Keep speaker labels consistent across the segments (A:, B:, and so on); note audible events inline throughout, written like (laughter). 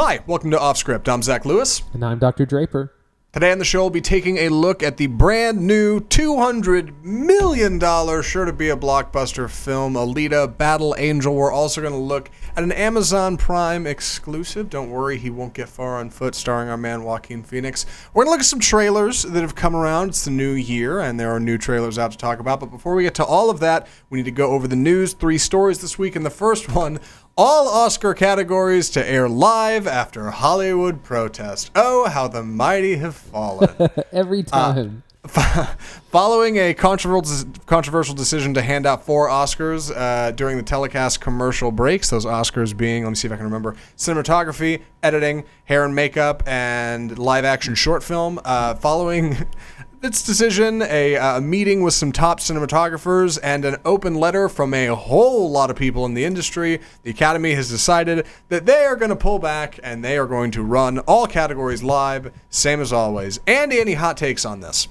A: Hi, welcome to Off Script. I'm Zach Lewis.
B: And I'm Dr. Draper.
A: Today on the show, we'll be taking a look at the brand new $200 million sure to be a blockbuster film, Alita Battle Angel. We're also going to look at an Amazon Prime exclusive. Don't worry, he won't get far on foot, starring our man Joaquin Phoenix. We're going to look at some trailers that have come around. It's the new year, and there are new trailers out to talk about. But before we get to all of that, we need to go over the news. Three stories this week. And the first (laughs) one all Oscar categories to air live after Hollywood protest. Oh, how the mighty have fallen. (laughs)
B: Every time.
A: Uh, (laughs) following a controversial controversial decision to hand out four Oscars uh, during the telecast commercial breaks, those Oscars being, let me see if I can remember, cinematography, editing, hair and makeup, and live action short film. Uh, following (laughs) its decision, a uh, meeting with some top cinematographers, and an open letter from a whole lot of people in the industry, the Academy has decided that they are going to pull back and they are going to run all categories live, same as always. Andy, any hot takes on this?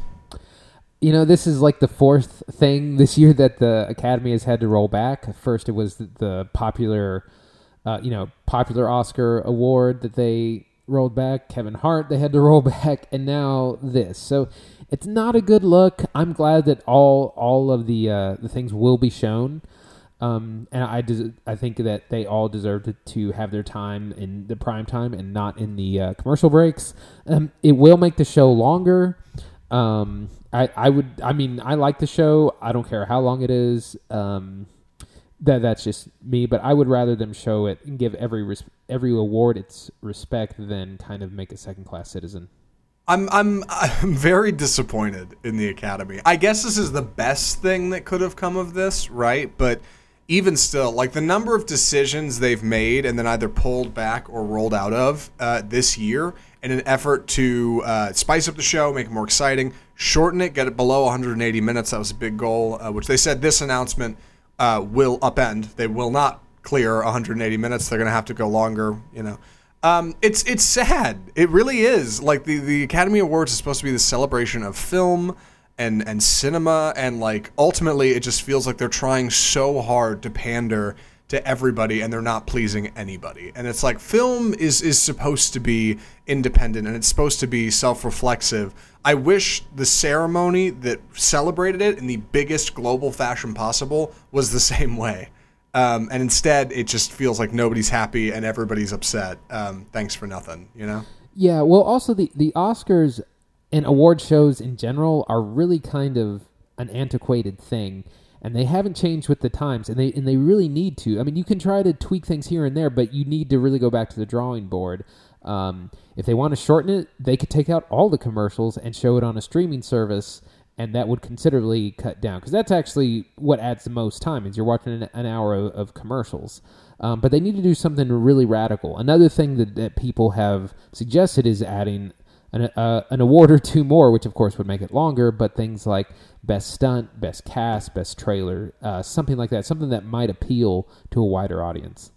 B: You know, this is like the fourth thing this year that the Academy has had to roll back. First, it was the, the popular, uh, you know, popular Oscar award that they rolled back. Kevin Hart they had to (laughs) roll back, and now this. So it's not a good look. I'm glad that all all of the uh, the things will be shown. Um, and I des- I think that they all deserve to, to, have their time in the prime time and not in the uh, commercial breaks. Um, it will make the show longer. Um, I, I would I mean I like the show. I don't care how long it is. Um, that that's just me, but I would rather them show it and give every res- every award its respect than kind of make a second class citizen.
A: I'm I'm I'm very disappointed in the Academy. I guess this is the best thing that could have come of this, right? But even still, like the number of decisions they've made and then either pulled back or rolled out of uh, this year in an effort to uh, spice up the show, make it more exciting, shorten it, get it below 180 minutes. That was a big goal, uh, which they said this announcement uh, will upend. They will not clear 180 minutes. They're going to have to go longer, you know. Um, it's it's sad. It really is. Like the the Academy Awards is supposed to be the celebration of film and and cinema, and like ultimately, it just feels like they're trying so hard to pander to everybody, and they're not pleasing anybody. And it's like film is is supposed to be independent, and it's supposed to be self reflexive. I wish the ceremony that celebrated it in the biggest global fashion possible was the (laughs) same way. Um, and instead, it just feels like nobody's happy and everybody's upset. Um, thanks for nothing, you know?
B: Yeah. Well, also the the Oscars and award shows in general are really kind of an antiquated thing, and they haven't changed with the times, and they and they really need to. I mean, you can try to tweak things here and there, but you need to really go back to the drawing board. Um, if they want to shorten it, they could take out all the commercials and show it on a streaming service and that would considerably cut down because that's actually what adds the most time is you're watching an, an hour of, of commercials. Um, but they need to do something really radical. Another thing that, that people have suggested is adding an, uh, an award or two more which of course would make it longer but things like best stunt best cast best trailer uh, something like that something that might appeal to a wider audience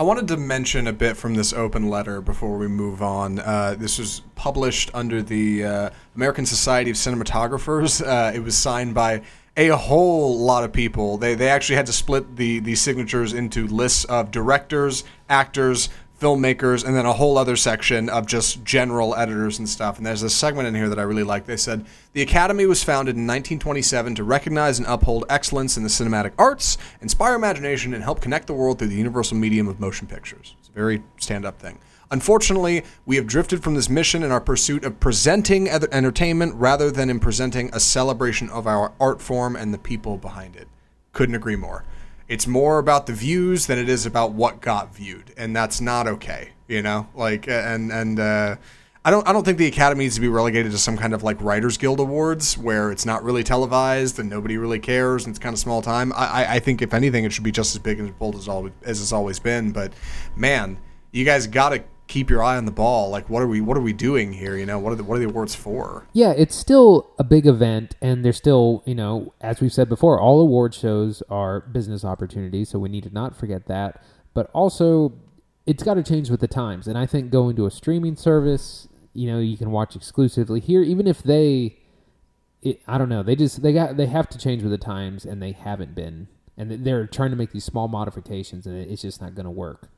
A: I wanted to mention a bit from this open letter before we move on. Uh, this was published under the uh, American Society of Cinematographers. Uh, it was signed by a whole lot of people. They, they actually had to split the, the signatures into lists of directors, actors, filmmakers, and then a whole other section of just general editors and stuff. And there's a segment in here that I really like. They said the Academy was founded in 1927 to recognize and uphold excellence in the cinematic arts, inspire imagination, and help connect the world through the universal medium of motion pictures. It's a very stand-up thing. Unfortunately, we have drifted from this mission in our pursuit of presenting entertainment rather than in presenting a celebration of our art form and the people behind it. Couldn't agree more. It's more about the views than it is about what got viewed, and that's not okay. You know, like and and uh, I don't I don't think the Academy needs to be relegated to some kind of like Writers Guild awards where it's not really televised and nobody really cares and it's kind of small time. I I think if anything, it should be just as big and bold as always as it's always been. But man, you guys got to keep your eye on the ball. Like, what are we what are we doing here? You know, what are the what are the awards for?
B: Yeah, it's still a big event, and there's still you know, as we've said before, all award shows are business opportunities, so we need to not forget that. But also, it's got to change with the times, and I think going to a streaming service, you know, you can watch exclusively here, even if they. It, I don't know. They just they got they have to change with the times, and they haven't been, and they're trying to make these small modifications, and it's just not going to work.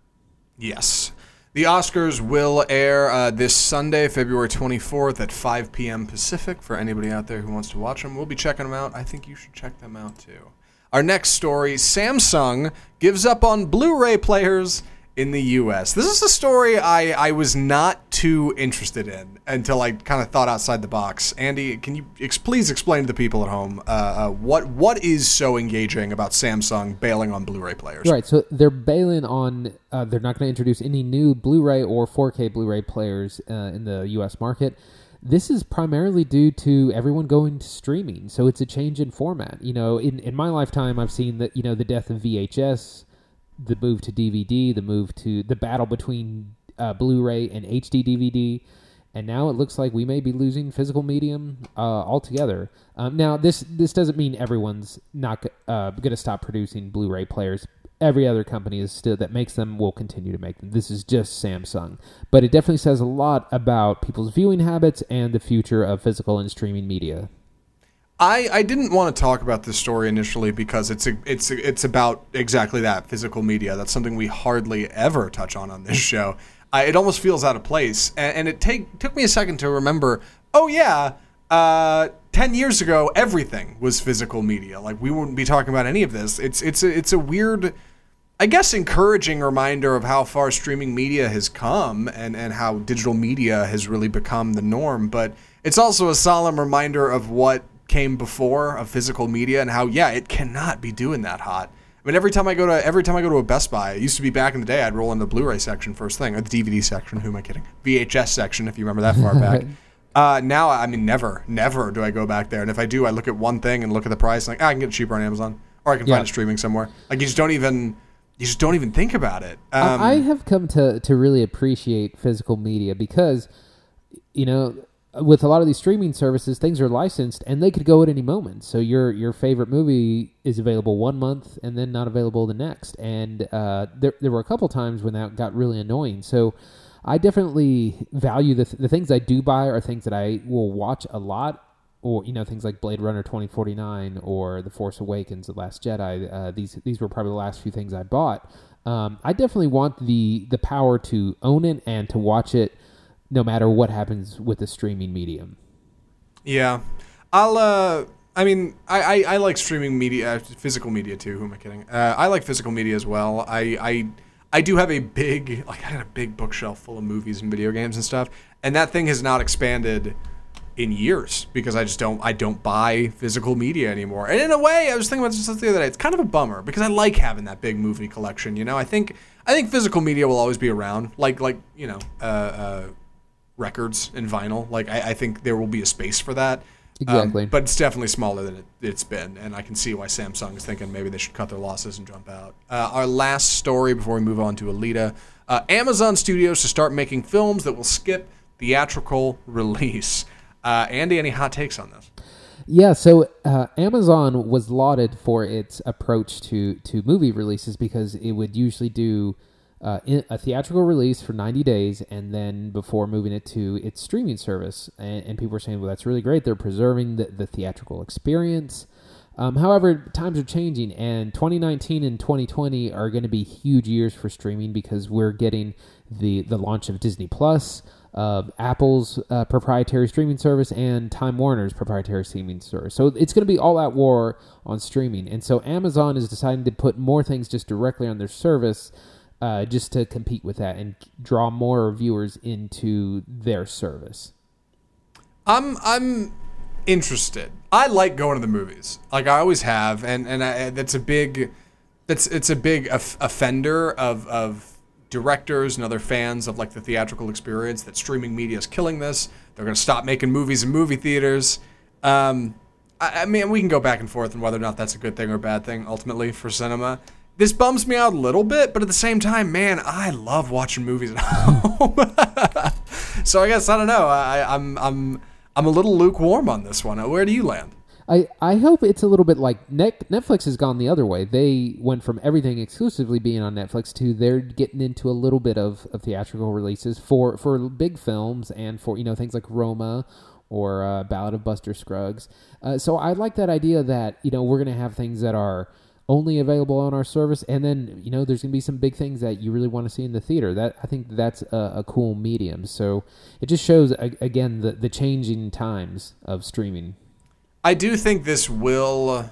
A: Yes. The Oscars will air uh, this Sunday, February 24th at 5 p.m. Pacific. For anybody out there who wants to watch them, we'll be checking them out. I think you should check them out too. Our next story Samsung gives up on Blu ray players in the US. This is a story I, I was not too interested in until I kind of thought outside the box. Andy, can you ex- please explain to the people at home uh, uh, what what is so engaging about Samsung bailing on Blu-ray players?
B: Right, so they're bailing on. Uh, they're not going to introduce any new Blu-ray or 4K Blu-ray players uh, in the U.S. market. This is primarily due to everyone going to streaming, so it's a change in format. You know, in in my lifetime, I've seen that you know the death of VHS the move to DVD, the move to the battle between uh, Blu-ray and HD DVD, and now it looks like we may be losing physical medium uh, altogether. Um, now, this this doesn't mean everyone's not uh, going to stop producing Blu-ray players. Every other company is still that makes them will continue to make them. This is just Samsung, but it definitely says a lot about people's viewing habits and the future of physical and streaming media.
A: I, I didn't want to talk about this story initially because it's a, it's a, it's about exactly that physical media. That's something we hardly ever touch on on this (laughs) show. I, it almost feels out of place, and, and it take, took me a second to remember. Oh yeah, uh, ten years ago everything was physical media. Like we wouldn't be talking about any of this. It's it's a, it's a weird, I guess, encouraging reminder of how far streaming media has come and and how digital media has really become the norm. But it's also a solemn reminder of what came before of physical media and how yeah it cannot be doing that hot. I mean every time I go to every time I go to a Best Buy, it used to be back in the day I'd roll in the Blu-ray section first thing or the DVD section. Who am I kidding? VHS section if you remember that far back. (laughs) Uh, now I mean never never do I go back there, and if I do, I look at one thing and look at the price and like ah, I can get it cheaper on Amazon or I can yeah. find it streaming somewhere. Like you just don't even you just don't even think about it.
B: Um, I have come to to really appreciate physical media because you know with a lot of these streaming services, things are licensed and they could go at any moment. So your your favorite movie is available one month and then not available the next. And uh, there there were a couple times when that got really annoying. So I definitely value the th- the things I do buy are things that I will watch a lot. Or you know things like Blade Runner twenty forty nine or The Force Awakens, The Last Jedi. Uh, these these were probably the last few things I bought. Um, I definitely want the the power to own it and to watch it no matter what happens with the streaming medium.
A: Yeah, I'll. Uh, I mean, I, I, I like streaming media, physical media too. Who am I kidding? Uh, I like physical media as well. I, I I do have a big like I got a big bookshelf full of movies and video games and stuff, and that thing has not expanded in years because I just don't I don't buy physical media anymore. And in a way, I was thinking about this the other day. It's kind of a bummer because I like having that big movie collection. You know, I think I think physical media will always be around. Like like you know, uh, uh, records and vinyl. Like I, I think there will be a space for that.
B: Um, exactly.
A: Um, but it's definitely smaller than it, has been, and I can see why Samsung is thinking maybe they should cut their losses and jump out. Uh, our last story before we move on to Alita: uh, Amazon Studios to start making films that will skip theatrical (laughs) release. Uh, Andy, any hot takes on this?
B: Yeah, so uh, Amazon was lauded for its approach to to movie releases because it would usually do uh, a theatrical release for 90 days and then before moving it to its streaming service. And, and people are saying, well, that's really great. They're preserving the, the theatrical experience. Um, however, times are changing, and 2019 and 2020 are going to be huge years for streaming because we're getting the, the launch of Disney Plus, uh, Apple's uh, proprietary streaming service, and Time Warner's proprietary streaming service. So it's going to be all at war on streaming. And so Amazon is deciding to put more things just directly on their service uh, just to compete with that and draw more viewers into their service.
A: I'm I'm interested. I like going to the movies, like I always have, and and I, that's a big that's it's a big of, offender of of directors and other fans of like the theatrical experience that streaming media is killing this. They're going to stop making movies in movie theaters. Um, I, I mean, we can go back and forth on whether or not that's a good thing or a bad thing ultimately for cinema this bums me out a little bit, but at the same time, man, I love watching movies at (laughs) home. (laughs) so I guess I don't know. I, I'm I'm I'm a little lukewarm on this one. Where do you land?
B: I, I hope it's a little bit like Netflix has gone the other way. They went from everything exclusively being on Netflix to they're getting into a little bit of, of theatrical releases for, for big films and for you know things like Roma or uh, Ballad of Buster Scruggs. Uh, so I like that idea that you know we're gonna have things that are only available on our service, and then you know there's gonna be some big things that you really want to see in the theater. That I think that's a, a cool medium. So it just shows again the the changing times of streaming.
A: I do think this will.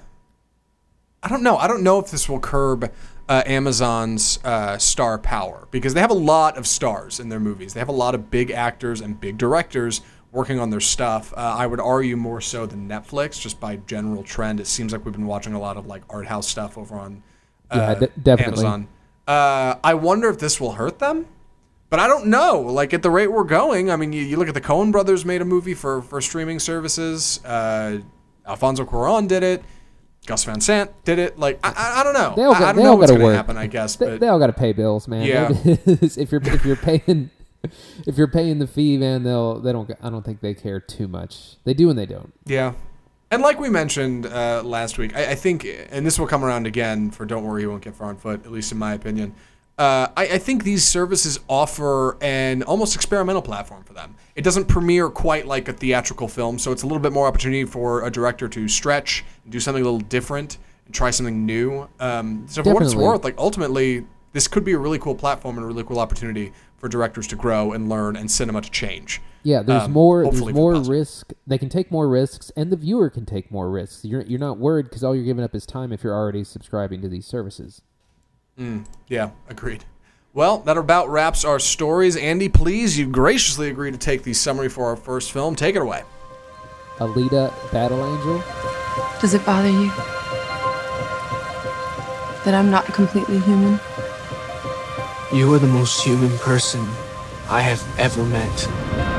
A: I don't know. I don't know if this will curb uh, Amazon's uh, star power because they have a lot of stars in their movies. They have a lot of big actors and big directors working on their stuff. Uh, I would argue more so than Netflix, just by general trend. It seems like we've been watching a lot of like art house stuff over on uh,
B: Yeah, de- definitely.
A: Amazon. Uh, I wonder if this will hurt them. But I don't know. Like at the rate we're going, I mean, you, you look at the Coen Brothers made a movie for for streaming services. Uh, Alfonso Cuarón did it. Gus Van Sant did it. Like I, I, don't know.
B: They all
A: I,
B: got-
A: I don't know what's going to happen. I guess,
B: They,
A: but
B: they all got to pay bills, man.
A: Yeah. (laughs)
B: if you're if you're paying if you're paying the fee, man, they'll they don't. I don't think they care too much. They do and they don't.
A: yeah. And like we mentioned uh, last week, I, I think, and this will come around again for "Don't Worry, You Won't Get Far on Foot," at least in my opinion. Uh, I, I think these services offer an almost experimental platform for them. It doesn't premiere quite like a theatrical film, so it's a little bit more opportunity for a director to stretch and do something a little different and try something new. Um, so for what it's worth, like ultimately, this could be a really cool platform and a really cool opportunity for directors to grow and learn and cinema to change.
B: Yeah, there's
A: Um,
B: more. There's
A: hopefully the
B: more
A: positive.
B: risk. They can take more risks, and the viewer can take more risks. You're you're not worried because all you're giving up is time if you're already subscribing to these services.
A: Yeah, agreed. Well, that about wraps our stories. Andy, please, you graciously agreed to take the summary for our first film. Take it away.
B: Alita, Battle Angel.
C: Does it bother you that I'm not completely human?
D: You are the most human person I have ever met.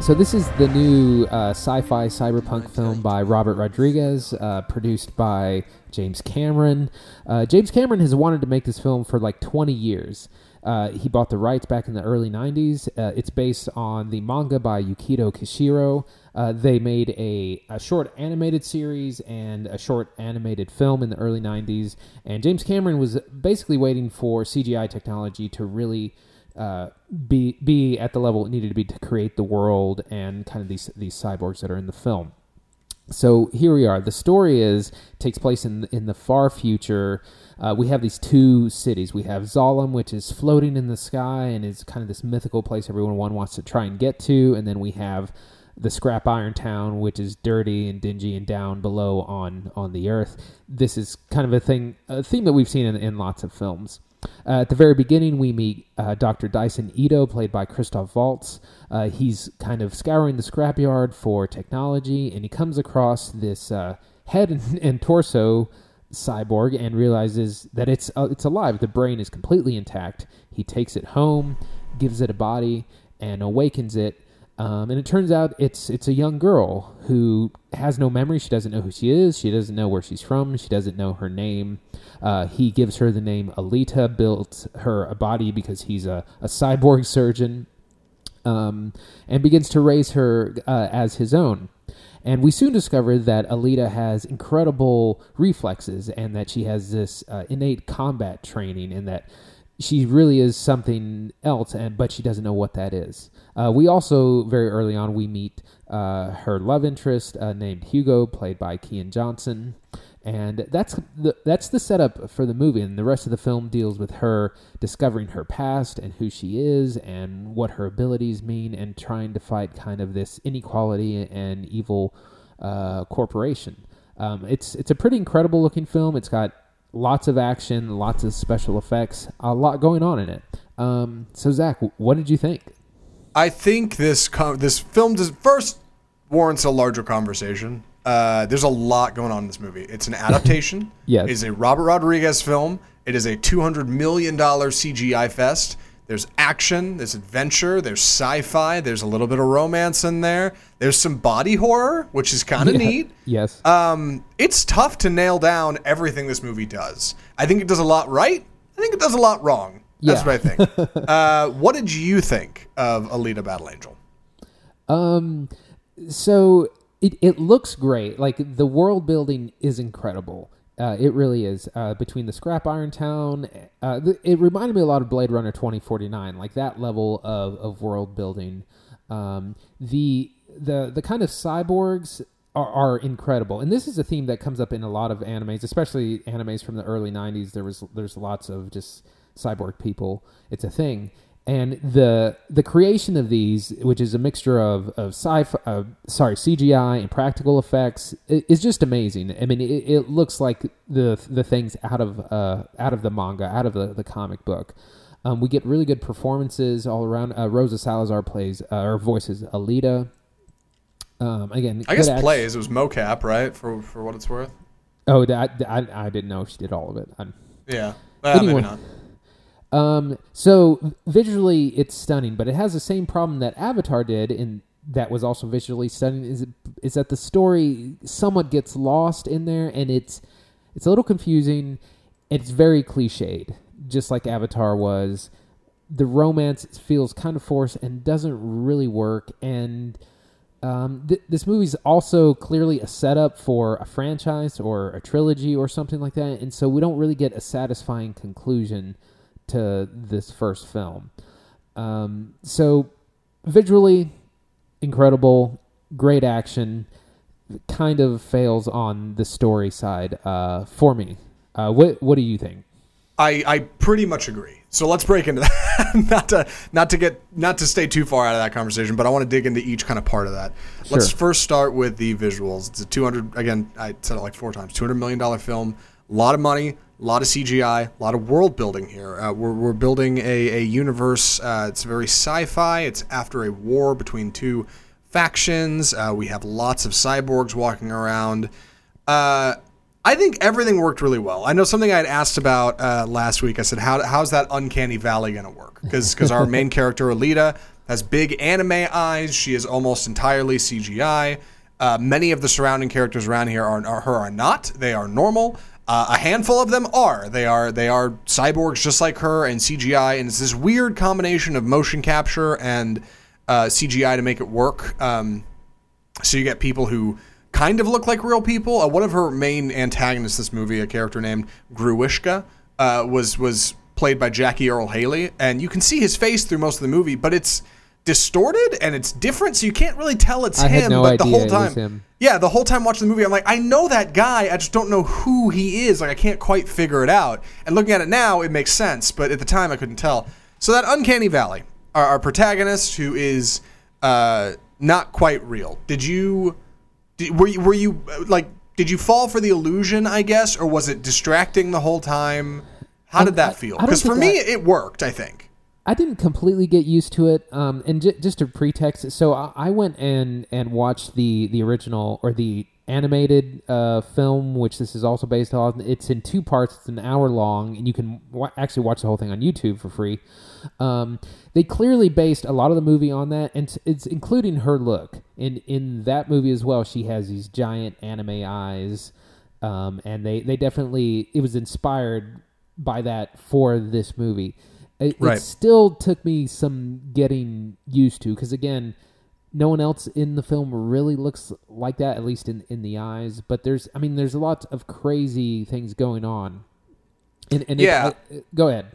B: So this is the new uh, sci-fi cyberpunk film by Robert Rodriguez, uh, produced by James Cameron. Uh, James Cameron has wanted to make this film for like 20 years. Uh, he bought the rights back in the early 90s. Uh, it's based on the manga by Yukito Kishiro. Uh, they made a, a short animated series and a short animated film in the early 90s. And James Cameron was basically waiting for CGI technology to really uh, be be at the level it needed to be to create the world and kind of these these cyborgs that are in the film. So here we are. The story is takes place in in the far future. Uh, we have these two cities. We have Zalem, which is floating in the sky and is kind of this mythical place everyone one wants to try and get to, and then we have the Scrap Iron Town, which is dirty and dingy and down below on on the earth. This is kind of a thing, a theme that we've seen in, in lots of films. Uh, at the very beginning, we meet uh, Dr. Dyson Ido, played by Christoph Waltz. Uh, he's kind of scouring the scrapyard for technology, and he comes across this uh, head and, (laughs) and torso cyborg and realizes that it's uh, it's alive. The brain is completely intact. He takes it home, gives it a body, and awakens it. Um, and it turns out it's it's a young girl who has no memory. She doesn't know who she is. She doesn't know where she's from. She doesn't know her name. Uh, he gives her the name Alita. Built her a body because he's a, a cyborg surgeon, um, and begins to raise her uh, as his own. And we soon discover that Alita has incredible reflexes and that she has this uh, innate combat training and that she really is something else, and but she doesn't know what that is. Uh, we also very early on we meet uh, her love interest uh, named Hugo, played by Keean Johnson, and that's the that's the setup for the movie. And the rest of the film deals with her discovering her past and who she is and what her abilities mean, and trying to fight kind of this inequality and evil uh, corporation. Um, it's it's a pretty incredible looking film. It's got lots of action, lots of special effects, a lot going on in it. Um, so Zach, what did you think?
A: I think this co- this film does first warrants a larger conversation. Uh, there's a lot going on in this movie. It's an (laughs) adaptation.
B: Yes.
A: It's a Robert Rodriguez film. It is a $200 million CGI fest. There's action, there's adventure, there's sci fi, there's a little bit of romance in there. There's some body horror, which is kind of (laughs)
B: Yeah.
A: neat.
B: Yes.
A: Um, it's tough to nail down everything this movie does. I think it does a lot right. I think it does a lot wrong. That's
B: Yeah.
A: what I think. (laughs) uh, what did you think of Alita Battle Angel?
B: Um, so it, it looks great. Like the world building is incredible. Uh, it really is. Uh, between the Scrap Iron Town, uh, th- it reminded me a lot of Blade Runner 2049, like that level of, of world building. Um, the the the kind of cyborgs are, are incredible. And this is a theme that comes up in a lot of animes, especially animes from the early '90s. There was there's lots of just cyborg people. It's a thing. And the the creation of these, which is a mixture of of sci uh, sorry CGI and practical effects, is just amazing. I mean, it, it looks like the the things out of uh, out of the manga, out of the, the comic book. Um, we get really good performances all around. Uh, Rosa Salazar plays uh, or voices Alita. Um, again,
A: I guess
B: act-
A: plays. It was mocap, right? For for what it's worth.
B: Oh, that, I, I didn't know she did all of it. I'm,
A: Yeah. Uh,
B: Anyway.
A: Maybe not.
B: Um, so visually, it's stunning, but it has the same problem that Avatar did, and that was also visually stunning. Is is that the story somewhat gets lost in there, and it's it's a little confusing. It's very cliched, just like Avatar was. The romance feels kind of forced and doesn't really work, and um, th- this movie's also clearly a setup for a franchise or a trilogy or something like that, and so we don't really get a satisfying conclusion to this first film. Um, so visually incredible, great action. Kind of fails on the story side uh, for me. Uh, what What do you think?
A: I, I pretty much agree. So let's break into that. (laughs) not to not to get not to stay too far out of that conversation, but I want to dig into each kind of part of that. Let's first start with the visuals. It's a 200 again, I said it like four times. 200 million dollar film. A lot of money, a lot of CGI, a lot of world building here. Uh, we're, we're building a, a universe. Uh, it's very sci-fi. It's after a war between two factions. Uh, we have lots of cyborgs walking around. Uh, I think everything worked really well. I know something I had asked about uh, last week. I said, How, "How's that uncanny valley going to work?" Because our main (laughs) character Alita has big anime eyes. She is almost entirely CGI. Uh, many of the surrounding characters around here are, are her are not. They are normal. Uh, a handful of them are. They are they are cyborgs just like her and CGI, and it's this weird combination of motion capture and uh, CGI to make it work. Um, so you get people who kind of look like real people. Uh, one of her main antagonists this movie, a character named Grewishka, uh, was was played by Jackie Earle Haley, and you can see his face through most of the movie, but it's distorted and it's different, so you can't really tell it's
B: I
A: him.
B: no
A: but the whole time, yeah, the whole time watching the movie, I'm like, I know that guy, I just don't know who he is. Like, I can't quite figure it out. And looking at it now, it makes sense, but at the time, I couldn't tell. So that uncanny valley, our, our protagonist, who is uh, not quite real. Did you, did, were you, were you like, did you fall for the illusion? I guess, or was it distracting the whole time? How did that feel? Because for me,
B: I-
A: it worked. I think.
B: I didn't completely get used to it. Um, and j- just to pretext, so I, I went and and watched the the original or the animated uh, film, which this is also based on. It's in two parts. It's an hour long, and you can actually watch the whole thing on YouTube for free. Um, they clearly based a lot of the movie on that, and it's including her look. In in that movie as well, she has these giant anime eyes, um, and they they definitely it was inspired by that for this movie. It,
A: Right.
B: it still took me some getting used to because again, no one else in the film really looks like that, at least in in the eyes. But there's, I mean, there's a lot of crazy things going on. And, and it-
A: Yeah.
B: Go ahead.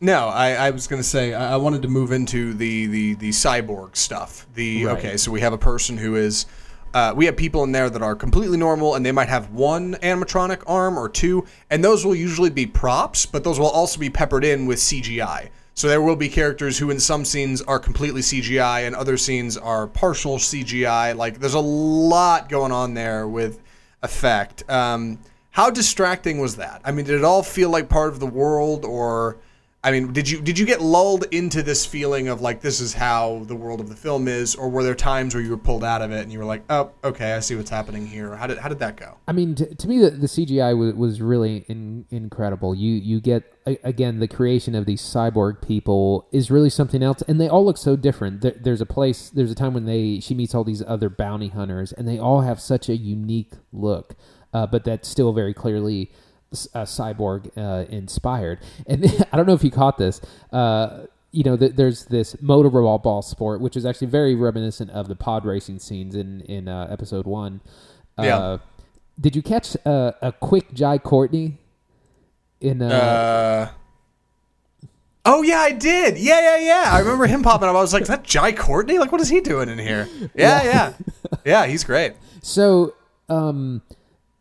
A: No, I, I was going to say I I wanted to move into the the the cyborg stuff. The
B: Right.
A: okay, so we have a person who is. Uh, we have people in there that are completely normal, and they might have one animatronic arm or two, and those will usually be props, but those will also be peppered in with CGI. So there will be characters who, in some scenes, are completely CGI, and other scenes are partial CGI. Like there's a lot going on there with effect. Um, how distracting was that? I mean, did it all feel like part of the world, or I mean, did you did you get lulled into this feeling of like this is how the world of the film is, or were there times where you were pulled out of it and you were like, oh, okay, I see what's happening here? How did how did that go?
B: I mean, to, to me, the, the CGI was, was really in, incredible. You you get again the creation of these cyborg people is really something else, and they all look so different. There, there's a place, there's a time when they she meets all these other bounty hunters, and they all have such a unique look, uh, but that's still very clearly uh, cyborg uh, inspired. And (laughs) I don't know if you caught this. Uh, you know, th- there's this motorball ball sport, which is actually very reminiscent of the pod racing scenes in in uh, episode one.
A: Yeah.
B: Uh, did you catch uh, a quick Jai Courtney in uh,
A: Uh, Oh yeah, I did. Yeah, yeah, yeah. I remember him popping up. I was like, "Is that Jai Courtney? Like, what is he doing in here?" (laughs) Yeah, yeah, yeah. he's great.
B: So, um,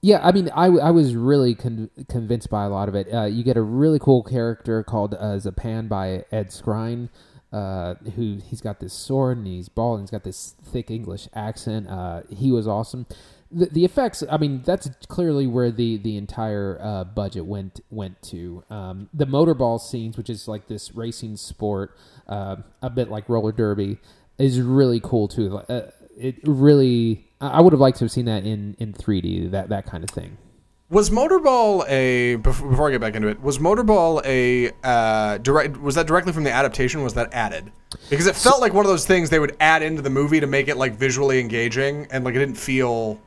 B: yeah, I mean, I, I was really con- convinced by a lot of it. Uh, you get a really cool character called uh, Zapan by Ed Skrein, uh, who he's got this sword and he's bald and he's got this thick English accent. Uh, he was awesome. The, the effects, I mean, that's clearly where the the entire uh, budget went went to. Um, the motorball scenes, which is like this racing sport, uh, a bit like roller derby, is really cool too. Uh, it really, I would have liked to have seen that in in 3D, that that kind of thing.
A: Was Motorball a before, I get back into it? Was Motorball a uh, direct? Was that directly from the adaptation? Was that added? Because it felt like one of those things they would add into the movie to make it like visually engaging, and like it didn't feel.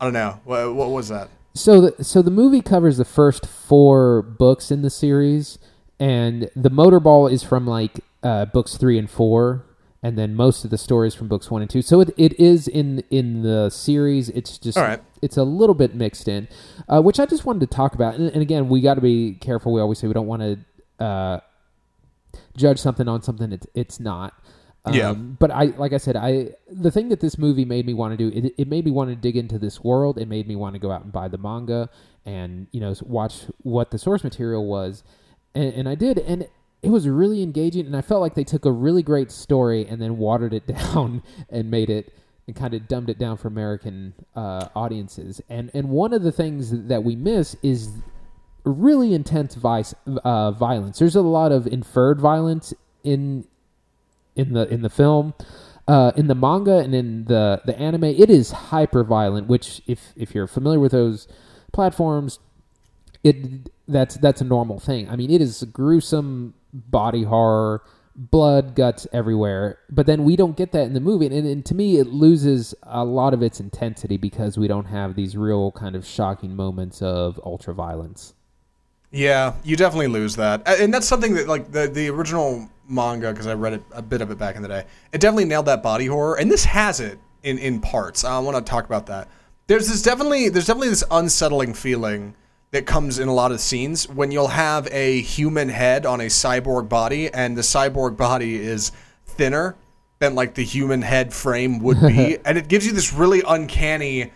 A: I don't know. What, what was that?
B: So the so the movie covers the first four books in the series, and the Motorball is from like uh, books three and four, and then most of the stories from books one and two. So it, it is in in the series. It's just
A: right.
B: it's a little bit mixed in, uh, which I just wanted to talk about. And, and again, we got to be careful. We always say we don't want to uh, judge something on something it's, it's not. Um,
A: Yeah.
B: But I, like I said, I the thing that this movie made me want to do it, it made me want to dig into this world. It made me want to go out and buy the manga and you know watch what the source material was, and, and I did, and it was really engaging. And I felt like they took a really great story and then watered it (laughs) down and made it and kind of dumbed it down for American uh, audiences. And and one of the things that we miss is really intense vice, uh, violence. There's a lot of inferred violence in in the in the film. Uh, in the manga and in the, the anime, it is hyper violent. Which, if if you're familiar with those platforms, it that's that's a normal thing. I mean, it is gruesome body horror, blood, guts everywhere. But then we don't get that in the movie, and, and to me, it loses a lot of its intensity because we don't have these real kind of shocking moments of ultra violence.
A: Yeah, you definitely lose that, and that's something that like the the original manga because I read it a bit of it back in the day. It definitely nailed that body horror, and this has it in in parts. I want to talk about that. There's this definitely there's definitely this unsettling feeling that comes in a lot of scenes. When you'll have a human head on a cyborg body, and the cyborg body is thinner than like the human head frame would be, (laughs) and it gives you this really uncanny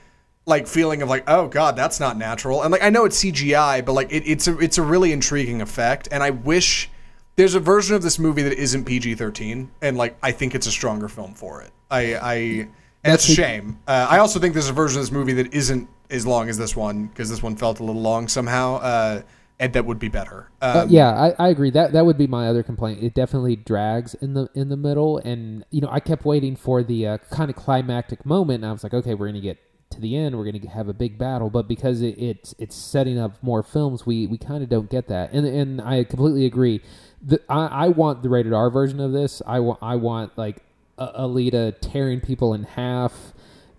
A: like feeling of like oh god that's not natural. And like i know it's cgi but like it, it's a it's a really intriguing effect and i wish there's a version of this movie that isn't pg-13 and like i think it's a stronger film for it. I i and that's a shame. Uh, i also think there's a version of this movie that isn't as long as this one because this one felt a little long somehow uh and that would be better um,
B: Uh, yeah, I, I agree. That that would be my other complaint. It definitely drags in the in the middle, and you know I kept waiting for the uh, kind of climactic moment. And I was like, okay, we're gonna get to the end. We're gonna have a big battle, but because it, it's it's setting up more films, we we kind of don't get that. And and I completely agree. The, I I want the rated R version of this. I want I want like a- Alita tearing people in half.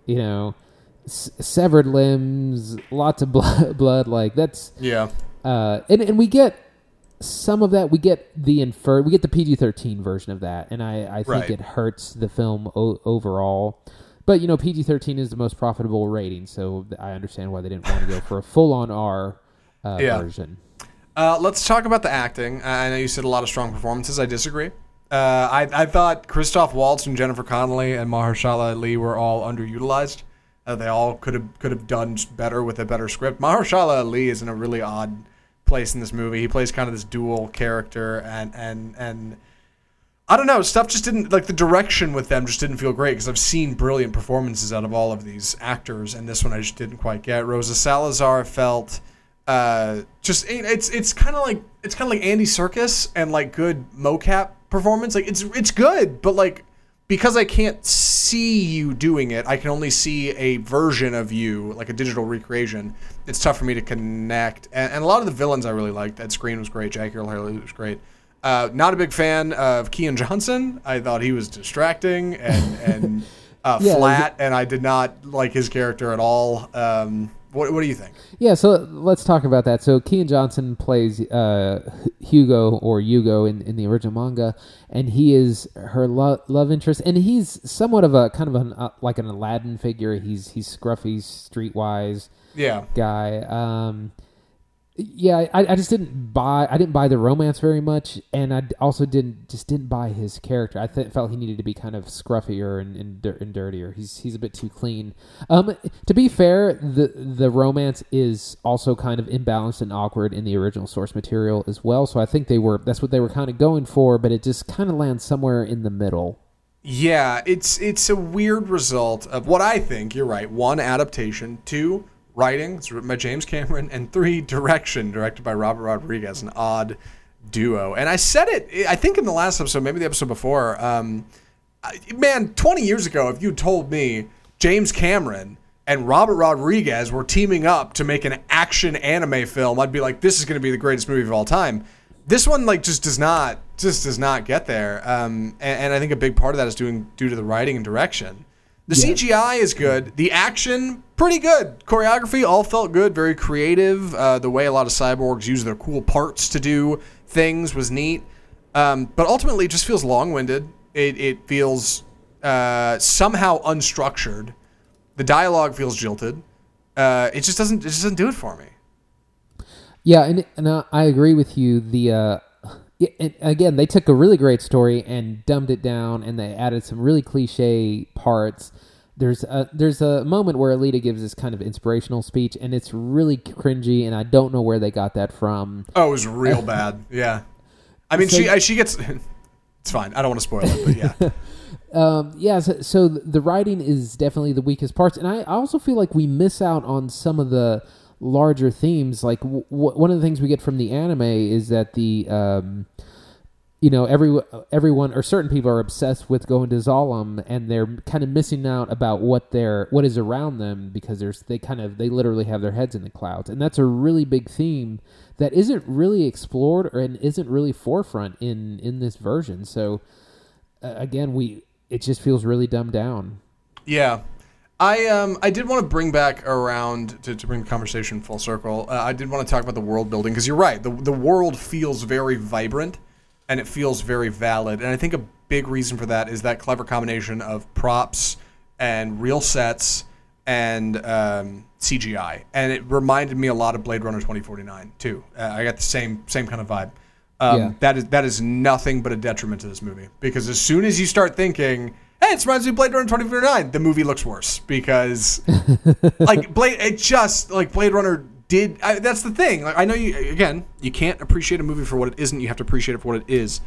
B: You know. S- severed limbs, lots of blood, (laughs) blood. Like that's
A: yeah
B: uh, and and we get some of that. We get the infer. We get the PG thirteen version of that, and I I think
A: Right.
B: it hurts the film o- overall. But you know, PG thirteen is the most profitable rating, so I understand why they didn't want to go for a full on R uh,
A: Yeah.
B: version.
A: Uh, let's talk about the acting. I know you said a lot of strong performances. I disagree. Uh, I, I thought Christoph Waltz and Jennifer Connelly and Mahershala Ali were all underutilized. Uh, they all could have could have done better with a better script. Mahershala Ali is in a really odd place in this movie. He plays kind of this dual character, and and and I don't know. Stuff just didn't like the direction with them just didn't feel great because I've seen brilliant performances out of all of these actors, and this one I just didn't quite get. Rosa Salazar felt uh, just it- it's it's kind of like it's kind of like Andy Serkis and like good mocap performance. Like it's it's good, but like because I can't see you doing it, I can only see a version of you, like a digital recreation. It's tough for me to connect. And, and a lot of the villains I really liked. Ed Skrein was great. Jackie Earle Haley was great. Uh, not a big fan of Keean Johnson. I thought he was distracting and and uh, (laughs)
B: Yeah,
A: flat, and I did not like his character at all. Um, what, what do you think?
B: Yeah, so let's talk about that. So Keean Johnson plays uh, Hugo or Hugo in, in the original manga, and he is her lo- love interest, and he's somewhat of a kind of an uh, like an Aladdin figure. He's he's scruffy, streetwise
A: Yeah.
B: guy. Um, Yeah, I, I just didn't buy. I didn't buy the romance very much, and I also didn't just didn't buy his character. I th- felt he needed to be kind of scruffier and, and, and dirtier. He's he's a bit too clean. Um, to be fair, the the romance is also kind of imbalanced and awkward in the original source material as well. So I think they were that's what they were kind of going for, but it just kind of lands somewhere in the middle.
A: Yeah, it's it's a weird result of what I think. You're right. One adaptation, two writing, by James Cameron, and three direction, directed by Robert Rodriguez. An odd duo. And I said it. I think in the last episode, maybe the episode before. Um, man, 20 years ago, if you told me James Cameron and Robert Rodriguez were teaming up to make an action anime film, I'd be like, this is going to be the greatest movie of all time. This one, like, just does not, just does not get there. Um, and, and I think a big part of that is doing due to the writing and direction. The CGI is good. The action, pretty good. Choreography all felt good, very creative. Uh, the way a lot of cyborgs use their cool parts to do things was neat. Um, but ultimately, it just feels long-winded. It, it feels uh, somehow unstructured. The dialogue feels jilted. Uh, it just doesn't. It just doesn't do it for me.
B: Yeah, and and uh, I agree with you. The uh, yeah, and again, they took a really great story and dumbed it down, and they added some really cliche parts. There's a there's a moment where Alita gives this kind of inspirational speech, and it's really cringy, and I don't know where they got that from.
A: Oh, it was real (laughs) bad. Yeah. I mean,
B: So-
A: she I- she gets. (laughs) It's fine. I don't want to spoil it, but yeah. (laughs)
B: Um, yeah, so, so the writing is definitely the weakest parts, and I also feel like we miss out on some of the larger themes. Like w- one of the things we get from the anime is that the um, you know every everyone or certain people are obsessed with going to Zalem, and they're kind of missing out about what they're what is around them because there's they kind of they literally have their heads in the clouds, and that's a really big theme that isn't really explored or and isn't really forefront in in this version. So uh, again, we it just feels really dumbed down.
A: Yeah. I um I did want to bring back around to, to bring the conversation full circle. Uh, I did want to talk about the world building because you're right. The the world feels very vibrant and it feels very valid. And I think a big reason for that is that clever combination of props and real sets and um, CGI. And it reminded me a lot of Blade Runner 2049 too. Uh, I got the same same kind of vibe. Um,
B: Yeah.
A: That is that is nothing but a detriment to this movie because as soon as you start thinking, "Hey, it reminds me of Blade Runner 2049," the movie looks worse because (laughs) like Blade, it just like Blade Runner did. I, that's the thing. Like I know you again, you can't appreciate a movie for what it isn't. You have to appreciate it for what it is.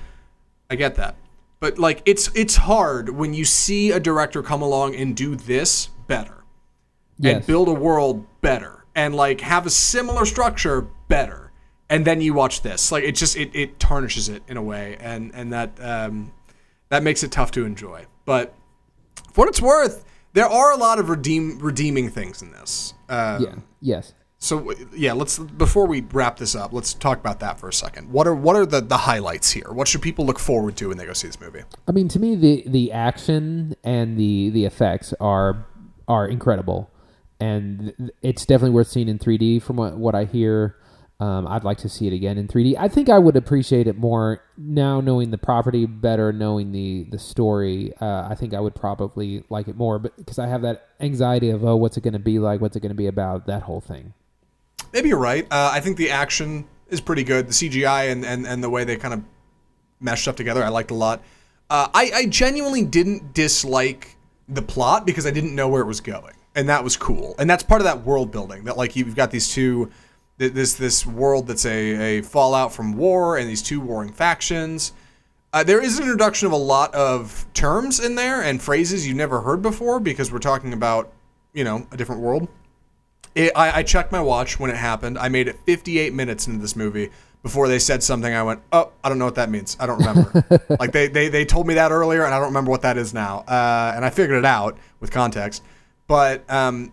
A: I get that, but like it's it's hard when you see a director come along and do this better and build a world better and like have a similar structure better and then you watch this like it just it, it tarnishes it in a way and and that um that makes it tough to enjoy but for what it's worth there are a lot of redeem redeeming things in this um,
B: Yeah. Yes.
A: so yeah let's before we wrap this up let's talk about that for a second what are what are the the highlights here what should people look forward to when they go see this movie
B: I mean, to me, the the action and the the effects are are incredible, and it's definitely worth seeing in 3D. From what what I hear, um, I'd like to see it again in 3D. I think I would appreciate it more now, knowing the property better, knowing the the story. Uh, I think I would probably like it more, but because I have that anxiety of oh, what's it going to be like? What's it going to be about? That whole thing.
A: Maybe you're right. Uh, I think the action is pretty good. The CGI and, and, and the way they kind of meshed up together, I liked a lot. Uh, I, I genuinely didn't dislike the plot because I didn't know where it was going, and that was cool. And that's part of that world building. That like you've got these two, this this world that's a, a fallout from war, and these two warring factions. Uh, there is an introduction of a lot of terms in there and phrases you've never heard before because we're talking about you know a different world. It, I, I checked my watch when it happened. I made it 58 minutes into this movie before they said something. I went, oh, I don't know what that means. I don't remember. (laughs) like they, they they told me that earlier, and I don't remember what that is now. Uh, and I figured it out with context. But um,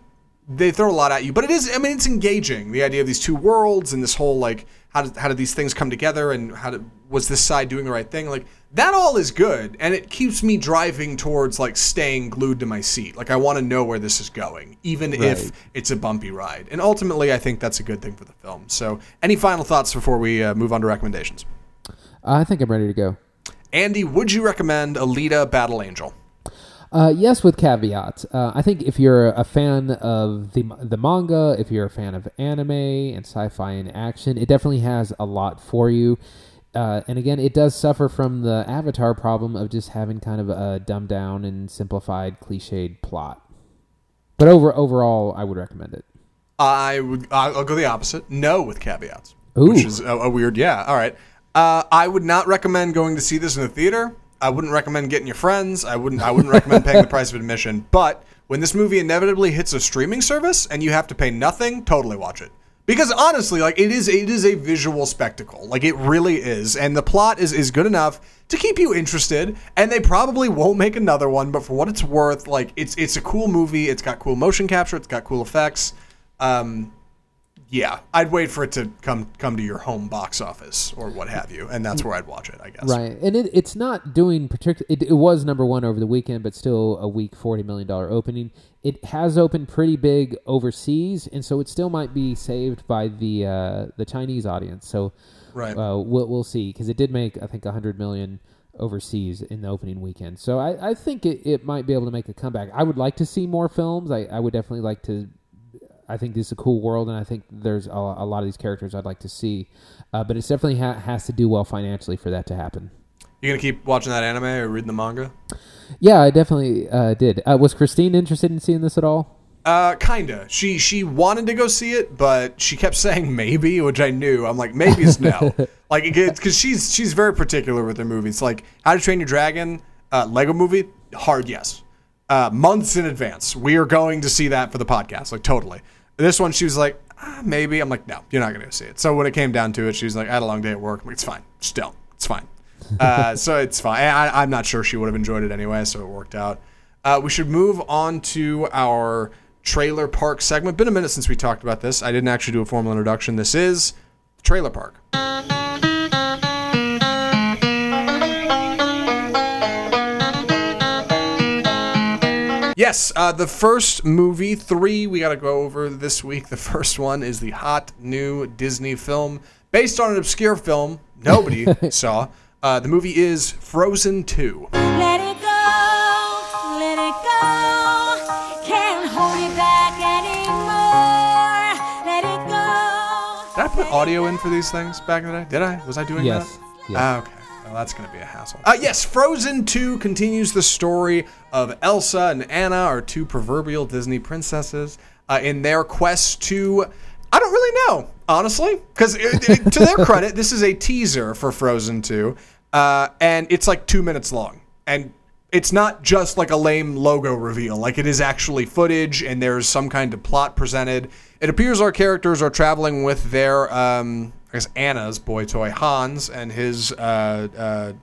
A: they throw a lot at you. But it is, I mean, it's engaging. The idea of these two worlds and this whole like, how did how did these things come together, and how did was this side doing the right thing? Like that all is good, and it keeps me driving towards like staying glued to my seat. Like I want to know where this is going, even
B: Right.
A: if it's a bumpy ride. And ultimately, I think that's a good thing for the film. So, any final thoughts before we uh, move on to recommendations?
B: I think I'm ready to go.
A: Andy, would you recommend Alita Battle Angel?
B: Uh, yes, with caveats. Uh, I think if you're a fan of the the manga, if you're a fan of anime and sci-fi and action, it definitely has a lot for you. Uh, and again, it does suffer from the Avatar problem of just having kind of a dumbed down and simplified, cliched plot. But over overall, I would recommend it.
A: I would. I'll go the opposite. No, with caveats.
B: Ooh.
A: Which is a, a weird. Yeah. All right. Uh, I would not recommend going to see this in the theater. I wouldn't recommend getting your friends. I wouldn't. I wouldn't recommend paying the (laughs) price of admission. But when this movie inevitably hits a streaming service and you have to pay nothing, totally watch it. Because honestly, like it is, it is a visual spectacle. Like it really is, and the plot is is good enough to keep you interested. And they probably won't make another one, but for what it's worth, like it's it's a cool movie. It's got cool motion capture. It's got cool effects. Um, yeah, I'd wait for it to come come to your home box office or what have you, and that's where I'd watch it. I guess.
B: Right, and it, it's not doing particular. It, it was number one over the weekend, but still a weak forty million dollar opening. It has opened pretty big overseas, and so it still might be saved by the uh, the Chinese audience. So,
A: Right.
B: uh, we'll we'll see because it did make I think hundred million overseas in the opening weekend. So I, I think it, it might be able to make a comeback. I would like to see more films. I, I would definitely like to I think this is a cool world, and I think there's a, a lot of these characters I'd like to see. Uh, but it definitely ha- has to do well financially for that to happen.
A: You gonna keep watching that anime or reading the manga?
B: Yeah, I definitely uh, did. Uh, was Christine interested in seeing this at all?
A: Uh, kinda. She she wanted to go see it, but she kept (laughs) saying maybe, which I knew. I'm like, maybe it's no. (laughs) like, because she's she's very particular with her movies. Like, How to Train Your Dragon, uh, Lego Movie, hard yes. Uh, months in advance, we are going to see that for the podcast. Like, totally. This one, she was like, ah, maybe. I'm like, no, you're not gonna go see it. So when it came down to it, she was like, I had a long day at work. I'm like, it's fine. Just don't. It's fine. Uh, (laughs) so it's fine. I, I'm not sure she would have enjoyed it anyway, so it worked out. Uh, we should move on to our trailer park segment. Been a minute since we talked about this. I didn't actually do a formal introduction. This is trailer park. Yes, uh, the first movie, three, we got to go over this week. The first one is the hot new Disney film based on an obscure film nobody (laughs) saw. Uh, the movie is Frozen 2.
E: Let it go, let it go. Can't hold it back anymore. Let it go.
A: Did I put audio in for these things back in the day? Did I? Was I doing
B: Yes.
A: that?
B: Yes.
A: Ah, okay. Well, that's going to be a hassle. Uh, yes, Frozen 2 continues the story of Elsa and Anna, our two proverbial Disney princesses, uh, in their quest to. I don't really know, honestly, because to their (laughs) credit, this is a teaser for Frozen 2, uh, and it's like two minutes long. And it's not just like a lame logo reveal. Like it is actually footage, and there's some kind of plot presented. It appears our characters are traveling with their, um, I guess Anna's boy toy Hans and his uh, uh,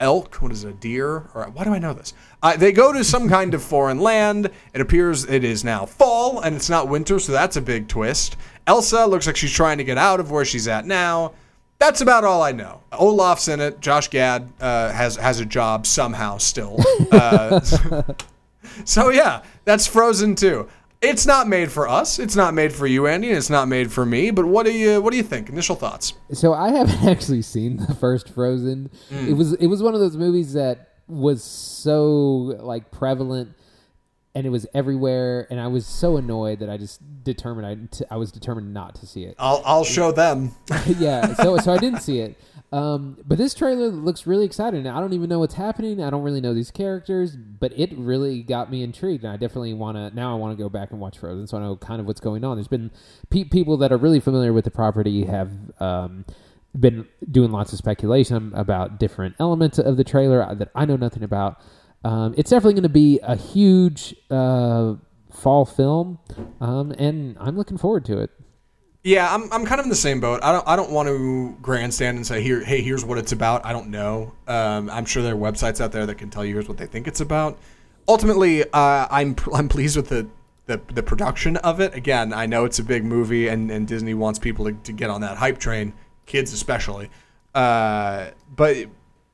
A: elk. What is it, a deer? Or why do I know this? Uh, they go to some kind of foreign land. It appears it is now fall, and it's not winter, so that's a big twist. Elsa looks like she's trying to get out of where she's at now. That's about all I know. Olaf's in it. Josh Gad uh, has has a job somehow still. Uh, (laughs) so yeah, that's Frozen 2. It's not made for us. It's not made for you, Andy. And it's not made for me. But what do you what do you think? Initial thoughts?
B: So I haven't (laughs) actually seen the first Frozen. Hmm. It was it was one of those movies that was so like prevalent and it was everywhere and I was so annoyed that I just determined I, t- I was determined not to see it.
A: I'll I'll show them. (laughs)
B: yeah, so so I didn't see it. (laughs) Um, but this trailer looks really exciting. I don't even know what's happening. I don't really know these characters, but it really got me intrigued, and I definitely want to. Now I want to go back and watch Frozen, so I know kind of what's going on. There's been pe- people that are really familiar with the property have um, been doing lots of speculation about different elements of the trailer that I know nothing about. Um, it's definitely going to be a huge uh, fall film, um, and I'm looking forward to it.
A: Yeah, I'm, I'm kind of in the same boat. I don't I don't want to grandstand and say here hey here's what it's about. I don't know. Um, I'm sure there are websites out there that can tell you here's what they think it's about. Ultimately, uh, I'm (laughs) I'm pleased with the, the the production of it. Again, I know it's a big movie and, and Disney wants people to, to get on that hype train, kids especially. Uh, but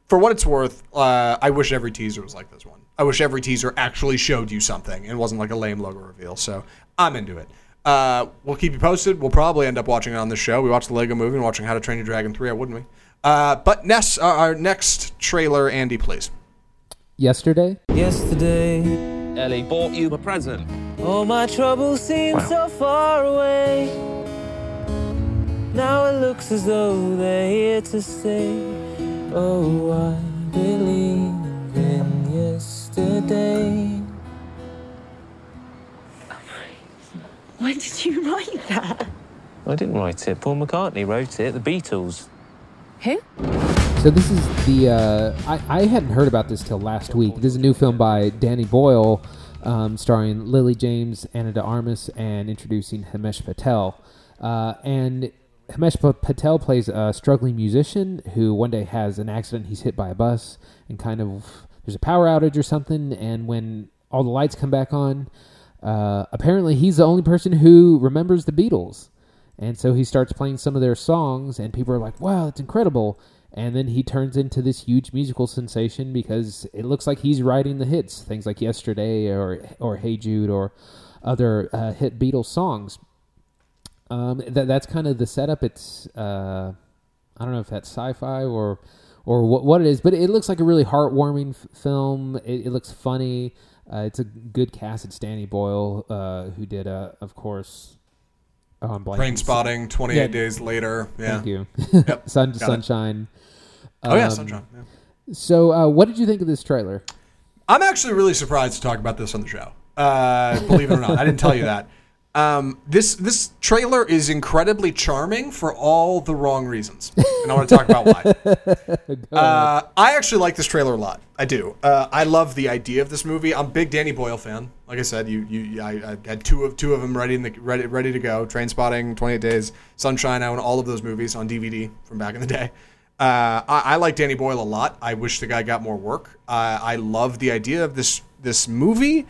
A: for what it's worth, uh, I wish every teaser was like this one. I wish every teaser actually showed you something and wasn't like a lame logo reveal. So I'm into it. Uh, we'll keep you posted. We'll probably end up watching it on the show. We watched the Lego Movie and watching How to Train Your Dragon 3, wouldn't we? Uh, but next, uh, our next trailer, Andy, please.
B: Yesterday.
F: Yesterday,
G: Ellie bought you a present.
F: all my troubles seem so far away. Now it looks as though they're here to stay. Oh, I believe in yesterday.
H: When did you write that?
D: I didn't write it. Paul McCartney wrote it. The Beatles.
H: Who?
B: So this is the uh, I, I hadn't heard about this till last week. This is a new film by Danny Boyle, um, starring Lily James, Ana de Armas, and introducing Himesh Patel. Uh, and Himesh Patel plays a struggling musician who one day has an accident. He's hit by a bus, and kind of there's a power outage or something. And when all the lights come back on, uh, apparently he's the only person who remembers the Beatles. And so he starts playing some of their songs, and people are like, wow, that's incredible. And then he turns into this huge musical sensation because it looks like he's writing the hits, things like Yesterday or, or Hey Jude or other uh, hit Beatles songs. Um, that, that's kind of the setup. It's, uh, I don't know if that's sci fi or, or what, what it is, but it looks like a really heartwarming f- film. It, it looks funny. Uh, it's a good cast. It's Danny Boyle, uh, who did, uh, of course, oh, I'm blanking.
A: Trainspotting, 28
B: Yeah.
A: days later. Yeah.
B: Thank you.
A: Yep, (laughs)
B: Sun,
A: it.
B: sunshine.
A: Oh, yeah,
B: Um,
A: Sunshine. Yeah.
B: So, uh, what did you think of this trailer?
A: I'm actually really surprised to talk about this on the show. Uh, believe it or not, I didn't tell you that. Um, this this trailer is incredibly charming for all the wrong reasons, and I want to talk about why. (laughs) Uh, I actually like this trailer a lot. I do. Uh, I love the idea of this movie. I'm a big Danny Boyle fan. Like I said, you you I, I had two of two of them ready in the ready ready to go. Trainspotting, 28 Days, Sunshine. I own all of those movies on DVD from back in the day. Uh, I, I like Danny Boyle a lot. I wish the guy got more work. Uh, I love the idea of this this movie.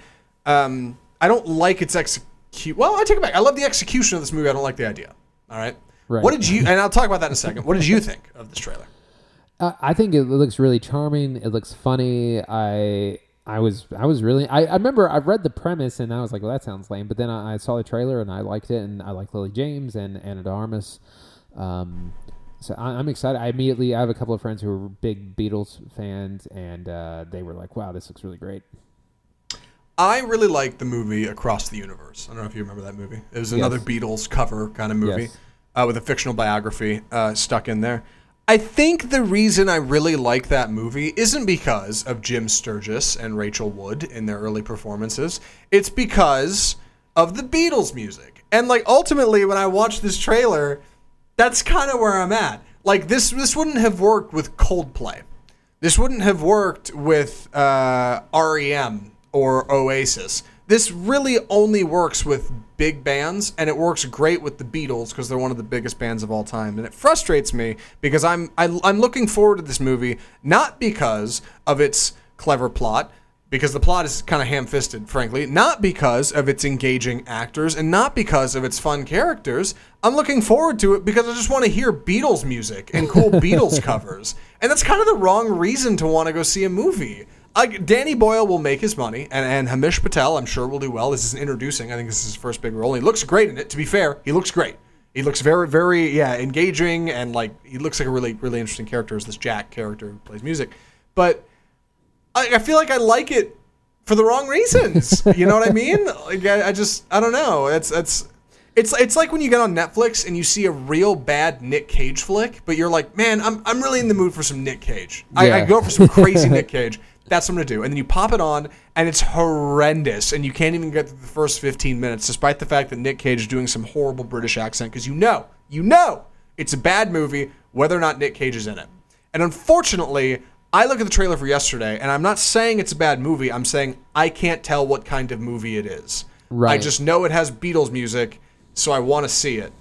A: Um, I don't like its execute. Well, I take it back. I love the execution of this movie. I don't like the idea. All right.
B: Right.
A: What did you? And I'll talk about that in a second. What did you think of this trailer?
B: Uh, I think it looks really charming. It looks funny. I I was I was really I, I remember I read the premise and I was like, well, that sounds lame. But then I, I saw the trailer and I liked it, and I like Lily James and Ana de Armas. Um, so I, I'm excited. I immediately I have a couple of friends who are big Beatles fans, and uh, they were like, wow, this looks really great.
A: I really like the movie Across the Universe. I don't know if you remember that movie. It was another
B: Yes.
A: Beatles cover kind of movie
B: Yes.
A: uh, with a fictional biography uh, stuck in there. I think the reason I really like that movie isn't because of Jim Sturgess and Rachel Wood in their early performances. It's because of the Beatles music. And like ultimately when I watch this trailer, that's kind of where I'm at. Like this this wouldn't have worked with Coldplay. This wouldn't have worked with uh, REM or Oasis. This really only works with big bands, and it works great with the Beatles because they're one of the biggest bands of all time. And it frustrates me because I'm I, I'm looking forward to this movie not because of its clever plot, because the plot is kind of ham-fisted, frankly. Not because of its engaging actors, and not because of its fun characters. I'm looking forward to it because I just want to hear Beatles music and cool (laughs) Beatles covers, and that's kind of the wrong reason to want to go see a movie. Danny Boyle will make his money, and, and Hamish Patel, I'm sure, will do well. This is an introducing. I think this is his first big role. He looks great in it. To be fair, he looks great. He looks very, very, yeah, engaging, and like he looks like a really, really interesting character as this Jack character who plays music. But I, I feel like I like it for the wrong reasons. (laughs) you know what I mean? Like I, I just I don't know. It's it's it's it's like when you get on Netflix and you see a real bad Nick Cage flick, but you're like, man, I'm I'm really in the mood for some Nick Cage. I, I go for some crazy Nick (laughs) Cage. That's what I'm gonna do. And then you pop it on, and it's horrendous, and you can't even get through the first 15 minutes, despite the fact that Nick Cage is doing some horrible British accent, because you know, you know, it's a bad movie, whether or not Nick Cage is in it. And unfortunately, I look at the trailer for yesterday, and I'm not saying it's a bad movie. I'm saying I can't tell what kind of movie it is.
B: Right.
A: I just know it has Beatles music, so I want to see it.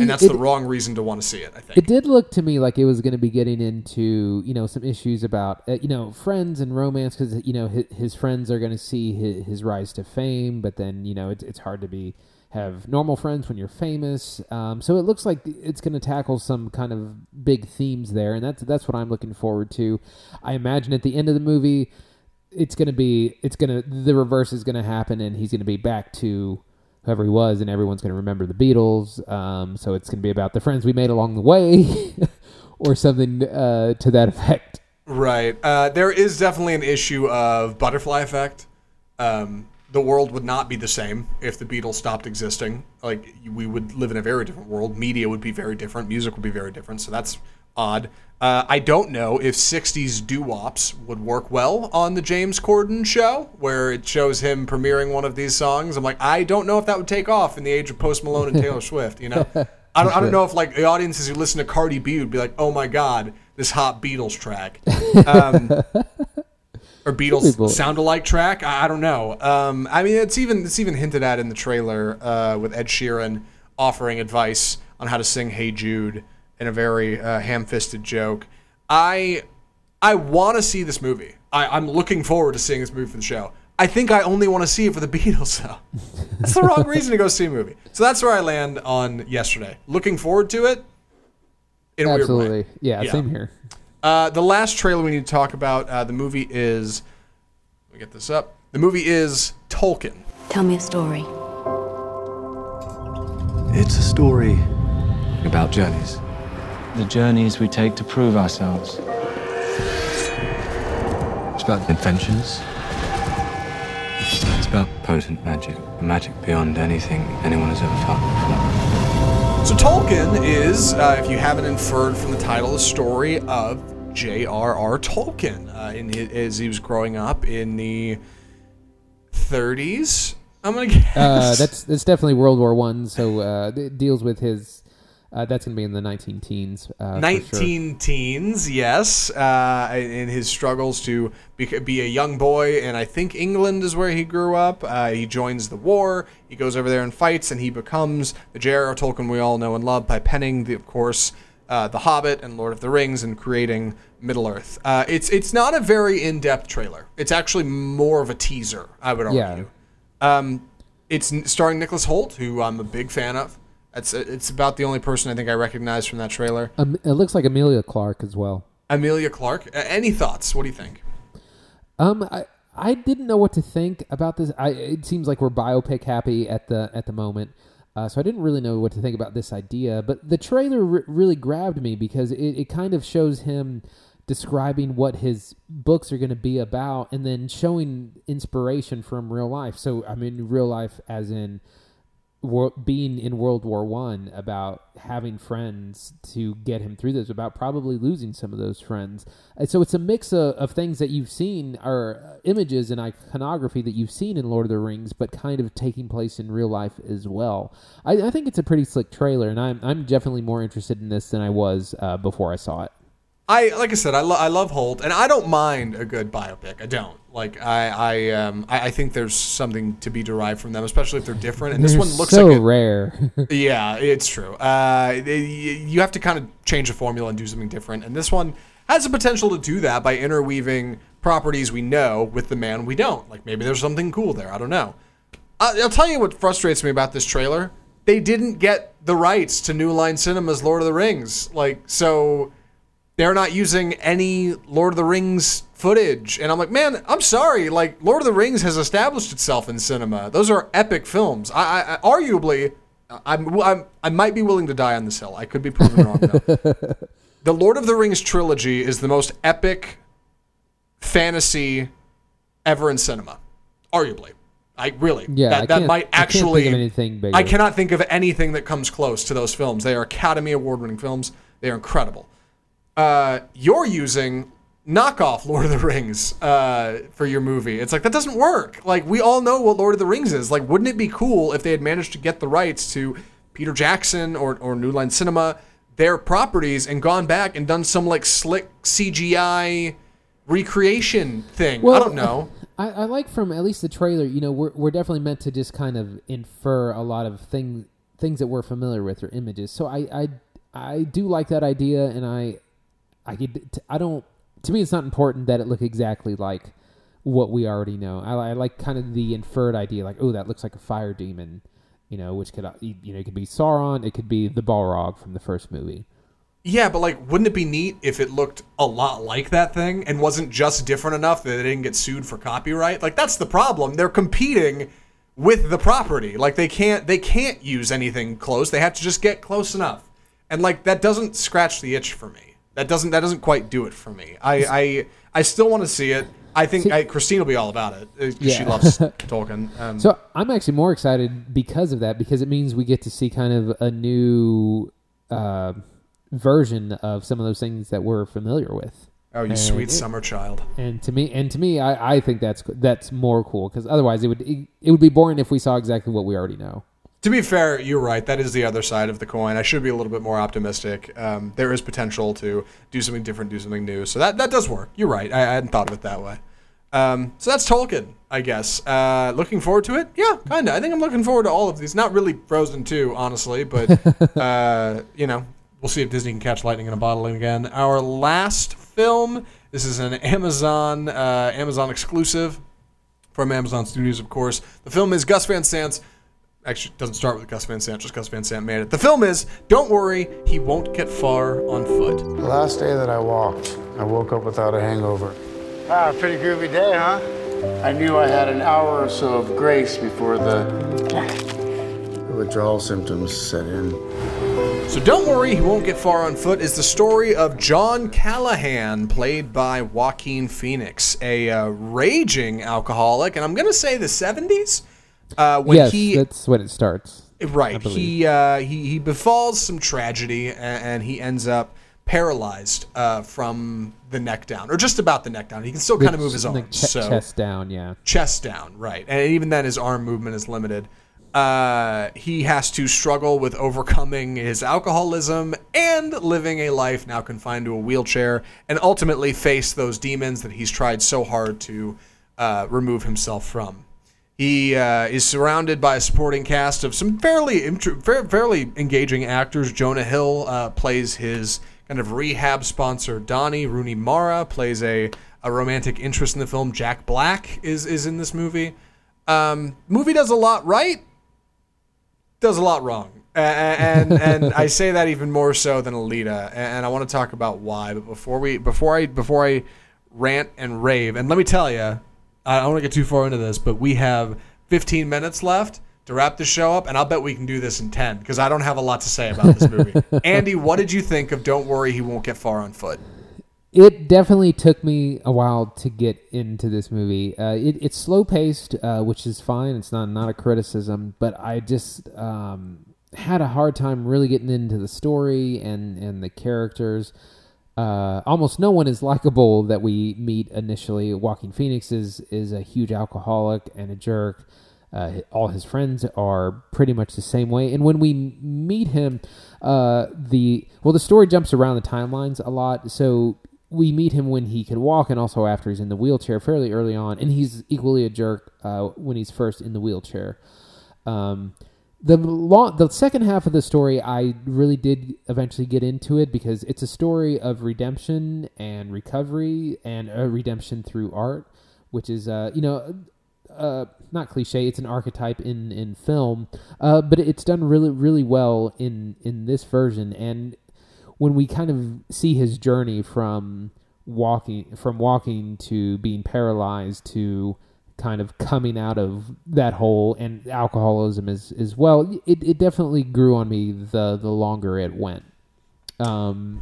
A: And that's
B: it-
A: the wrong reason to want to see it, I think.
B: It did look to me like it was going to be getting into you know some issues about uh, you know friends and romance because you know his, his friends are going to see his, his rise to fame, but then you know it's it's hard to be have normal friends when you're famous. Um, so it looks like it's going to tackle some kind of big themes there, and that's that's what I'm looking forward to. I imagine at the end of the movie, it's going to be it's going to the reverse is going to happen, and he's going to be back to whoever he was, and everyone's going to remember the Beatles. Um, so it's going to be about the friends we made along the way, (laughs) or something uh, to that effect.
A: Right. Uh, there is definitely an issue of butterfly effect. Um, the world would not be the same if the Beatles stopped existing. Like we would live in a very different world. Media would be very different. Music would be very different. So that's odd. Uh, I don't know if '60s doo-wops would work well on the James Corden show, where it shows him premiering one of these songs. I'm like, I don't know if that would take off in the age of Post Malone and Taylor (laughs) Swift. You know, I don't, I don't know if like the audiences who listen to Cardi B would be like, oh my god, this hot Beatles track. Um, (laughs) or Beatles sound alike track. I, I don't know. Um, I mean, it's even it's even hinted at in the trailer uh, with Ed Sheeran offering advice on how to sing "Hey Jude" in a very uh, ham-fisted joke. I I want to see this movie. I, I'm looking forward to seeing this movie for the show. I think I only want to see it for the (laughs) Beatles, though. That's the wrong reason to go see a movie. So that's where I land on yesterday. Looking forward to it. In a weird way.
B: Absolutely. Yeah,
A: Yeah.
B: same here.
A: Uh, the last trailer we need to talk about. Uh, the movie is. Let me get this up. The movie is Tolkien.
E: Tell me a story.
I: It's a story about journeys.
F: The journeys we take to prove ourselves.
I: It's about adventures. It's about potent magic, magic beyond anything anyone has ever felt before.
A: So Tolkien is, uh, if you haven't inferred from the title, the story of J.R.R. Tolkien. Uh, in his, as he was growing up in the 30s, I'm gonna guess.
B: Uh, that's that's definitely World War One. So uh, it deals with his. Uh, that's going to be in the 19 teens. Uh, for sure.
A: 19 teens, yes, uh, in his struggles to be, be a young boy, and I think England is where he grew up. Uh, he joins the war, he goes over there and fights, and he becomes the J.R.R. Tolkien we all know and love by penning, the, of course, uh, The Hobbit and Lord of the Rings, and creating Middle Earth. Uh, it's it's not a very in depth trailer. It's actually more of a teaser, I would
B: Yeah.
A: argue. Um, it's starring Nicholas Hoult, who I'm a big fan of. It's it's about the only person I think I recognize from that trailer.
B: Um, it looks like Amelia Clark as well.
A: Amelia Clark. A- any thoughts? What do you think?
B: Um, I I didn't know what to think about this. I it seems like we're biopic happy at the at the moment. Uh, so I didn't really know what to think about this idea, but the trailer re- really grabbed me because it, it kind of shows him describing what his books are going to be about and then showing inspiration from real life. So I mean real life as in wor- being in World War One about having friends to get him through this, about probably losing some of those friends. And so it's a mix of, of things that you've seen, or images and iconography that you've seen in Lord of the Rings, but kind of taking place in real life as well. I, I think it's a pretty slick trailer, and I'm I'm definitely more interested in this than I was uh, before I saw it.
A: I like I said, I, lo- I love Hoult, and I don't mind a good biopic. I don't like. I I um I, I think there's something to be derived from them, especially if they're different. And this
B: They're
A: one looks
B: so
A: like it,
B: rare. (laughs)
A: Yeah, it's true. Uh, they- you have to kind of change the formula and do something different. And this one has the potential to do that by interweaving properties we know with the man we don't. Like maybe there's something cool there. I don't know. I- I'll tell you what frustrates me about this trailer. They didn't get the rights to New Line Cinema's Lord of the Rings. Like, so they're not using any Lord of the Rings footage. And I'm like, man, I'm sorry. Like, Lord of the Rings has established itself in cinema. Those are epic films. I, I, I arguably, I'm, I'm, I might be willing to die on this hill. I could be proven wrong, though. (laughs) the Lord of the Rings trilogy is the most epic fantasy ever in cinema. Arguably. I really.
B: Yeah,
A: that,
B: I
A: that might
B: I
A: actually.
B: bigger.
A: I cannot think of anything that comes close to those films. They are Academy Award winning films. They are incredible. Uh, you're using knockoff Lord of the Rings uh, for your movie. It's like that doesn't work. Like we all know what Lord of the Rings is. Like, wouldn't it be cool if they had managed to get the rights to Peter Jackson or or New Line Cinema, their properties, and gone back and done some like slick CGI recreation thing? Well, I don't know. (laughs)
B: I, I like from at least the trailer. You know, we're we're definitely meant to just kind of infer a lot of things things that we're familiar with or images. So I I I do like that idea, and I I don't. To me, it's not important that it look exactly like what we already know. I, I like kind of the inferred idea, like oh, that looks like a fire demon. You know, which could uh, you know it could be Sauron, it could be the Balrog from the first movie.
A: Yeah, but like, wouldn't it be neat if it looked a lot like that thing and wasn't just different enough that they didn't get sued for copyright? Like, that's the problem. They're competing with the property. Like, they can't they can't use anything close. They have to just get close enough. And like, that doesn't scratch the itch for me. That doesn't that doesn't quite do it for me. I I, I still want to see it. I think
B: See-
A: I, Christine will be all about it. uh, 'cause She loves (laughs) Tolkien. Um,
B: So I'm actually more excited because of that because it means we get to see kind of a new uh, version of some of those things that we're familiar with.
A: oh, you
B: And
A: sweet
B: it-
A: summer child.
B: And to me, and to me, I, I think that's that's more cool because otherwise it would it, it would be boring if we saw exactly what we already know.
A: To be fair, you're right. That is the other side of the coin. I should be a little bit more optimistic. Um, there is potential to do something different, do something new. So that, that does work. You're right. I, I hadn't thought of it that way. Um, so that's Tolkien, I guess. Uh, looking forward to it? Yeah, kind of. I think I'm looking forward to all of these. Not really Frozen 2, honestly, but, (laughs) uh, you know, we'll see if Disney can catch lightning in a bottle again. Our last film, this is an Amazon, uh, Amazon exclusive from Amazon Studios, of course. The film is Gus Van Sant's actually doesn't start with Gus Van Sant, just Gus Van Sant made it. The film is Don't Worry, He Won't Get Far on Foot.
J: The last day that I walked, I woke up without a hangover.
K: Ah, pretty groovy day, huh? I knew I had an hour or so of grace before the
J: The withdrawal symptoms set in.
A: So Don't Worry, He Won't Get Far on Foot is the story of John Callahan, played by Joaquin Phoenix, a uh, raging alcoholic, and I'm going to say the 70s. Uh, when
B: yes,
A: he
B: that's when it starts.
A: Right. He, uh, he he befalls some tragedy and, and he ends up paralyzed uh, from the neck down, or just about the neck down. He can still kind of move his arms.
B: che-
A: so
B: chest down, yeah.
A: chest down, right? And even then, his arm movement is limited. Uh, he has to struggle with overcoming his alcoholism and living a life now confined to a wheelchair, and ultimately face those demons that he's tried so hard to uh, remove himself from. He uh, is surrounded by a supporting cast of some fairly fairly engaging actors. Jonah Hill uh, plays his kind of rehab sponsor Donnie. Rooney Mara plays a, a romantic interest in the film. Jack Black is is in this movie. Um, movie does a lot right, does a lot wrong. A- a- And (laughs) and I say that even more so than Alita, and and I want to talk about why. But before we before I before I rant and rave, and let me tell you, I don't want to get too far into this, but we have 15 minutes left to wrap the show up, and I'll bet we can do this in 10 because I don't have a lot to say about this movie. (laughs) Andy, what did you think of Don't Worry, He Won't Get Far on Foot?
B: It definitely took me a while to get into this movie. Uh, it, it's slow paced, uh, which is fine. It's not not a criticism, but I just um, had a hard time really getting into the story and and the characters. Uh, almost no one is likable that we meet initially. Joaquin Phoenix is is a huge alcoholic and a jerk. Uh, all his friends are pretty much the same way. And when we meet him, uh, the well, the story jumps around the timelines a lot. So we meet him when he can walk, and also after he's in the wheelchair fairly early on, and he's equally a jerk uh, when he's first in the wheelchair. Um, the long, the second half of the story, I really did eventually get into it because it's a story of redemption and recovery and a redemption through art, which is, uh, you know, uh, not cliche. It's an archetype in in film, uh, but it's done really really well in in this version. And when we kind of see his journey from walking from walking to being paralyzed to kind of coming out of that hole and alcoholism as as well it, it definitely grew on me the the longer it went um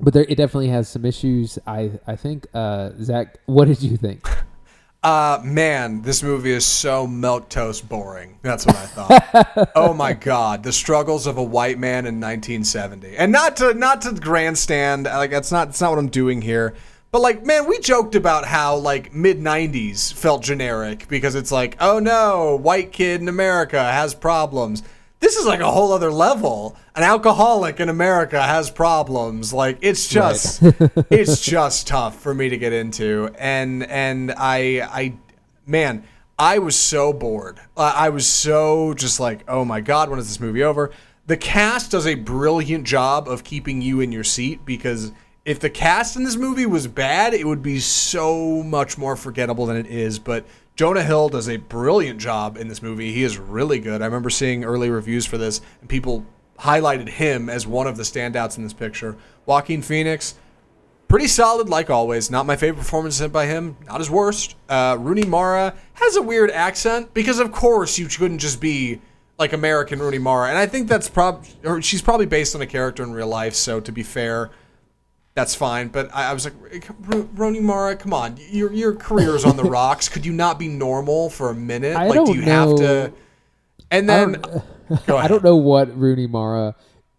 B: but there it definitely has some issues i i think uh zach what did you think (laughs)
A: Uh, man, this movie is so milk toast boring. That's what I thought. (laughs) oh my god, the struggles of a white man in 1970, and not to not to grandstand. Like that's not that's not what I'm doing here. But like, man, we joked about how like mid 90s felt generic because it's like, oh no, white kid in America has problems. This is like a whole other level. An alcoholic in America has problems. Like it's just (laughs) it's just tough for me to get into. And and I I man, I was so bored. I was so just like, oh my god, when is this movie over? The cast does a brilliant job of keeping you in your seat because if the cast in this movie was bad, it would be so much more forgettable than it is. But Jonah Hill does a brilliant job in this movie. He is really good. I remember seeing early reviews for this, and people highlighted him as one of the standouts in this picture. Joaquin Phoenix, pretty solid like always. Not my favorite performance by him. Not his worst. Uh, Rooney Mara has a weird accent because, of course, you couldn't just be like American Rooney Mara, and I think that's probably, she's probably based on a character in real life. So to be fair, that's fine. But I, I was like, "R- Rooney Mara, come on, your your career is on the (laughs) rocks. Could you not be normal for a minute?
B: I
A: like,
B: don't
A: do you have to?
B: know-
A: And
B: I
A: then,
B: don't- (laughs)
A: go (laughs)
B: I don't know what Rooney Mara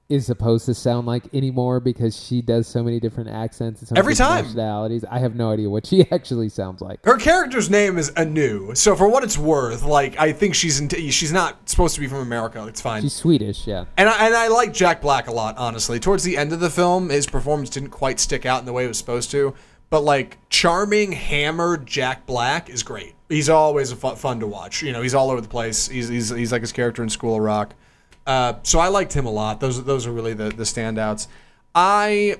B: is supposed to sound like anymore because she does so many different accents and so
A: Every time.
B: nationalities. I have no idea what she (laughs) actually sounds like.
A: Her character's name is Anu, so for what it's worth, like I think she's in she's not supposed to be from America. It's fine.
B: She's Swedish, yeah.
A: And I, and I like Jack Black a lot, honestly. Towards the end of the film, his performance didn't quite stick out in the way it was supposed to. But like charming, hammered Jack Black is great. He's always a fu- fun to watch. You know, he's all over the place. He's he's, he's like his character in School of Rock. Uh, so I liked him a lot. Those those are really the the standouts. I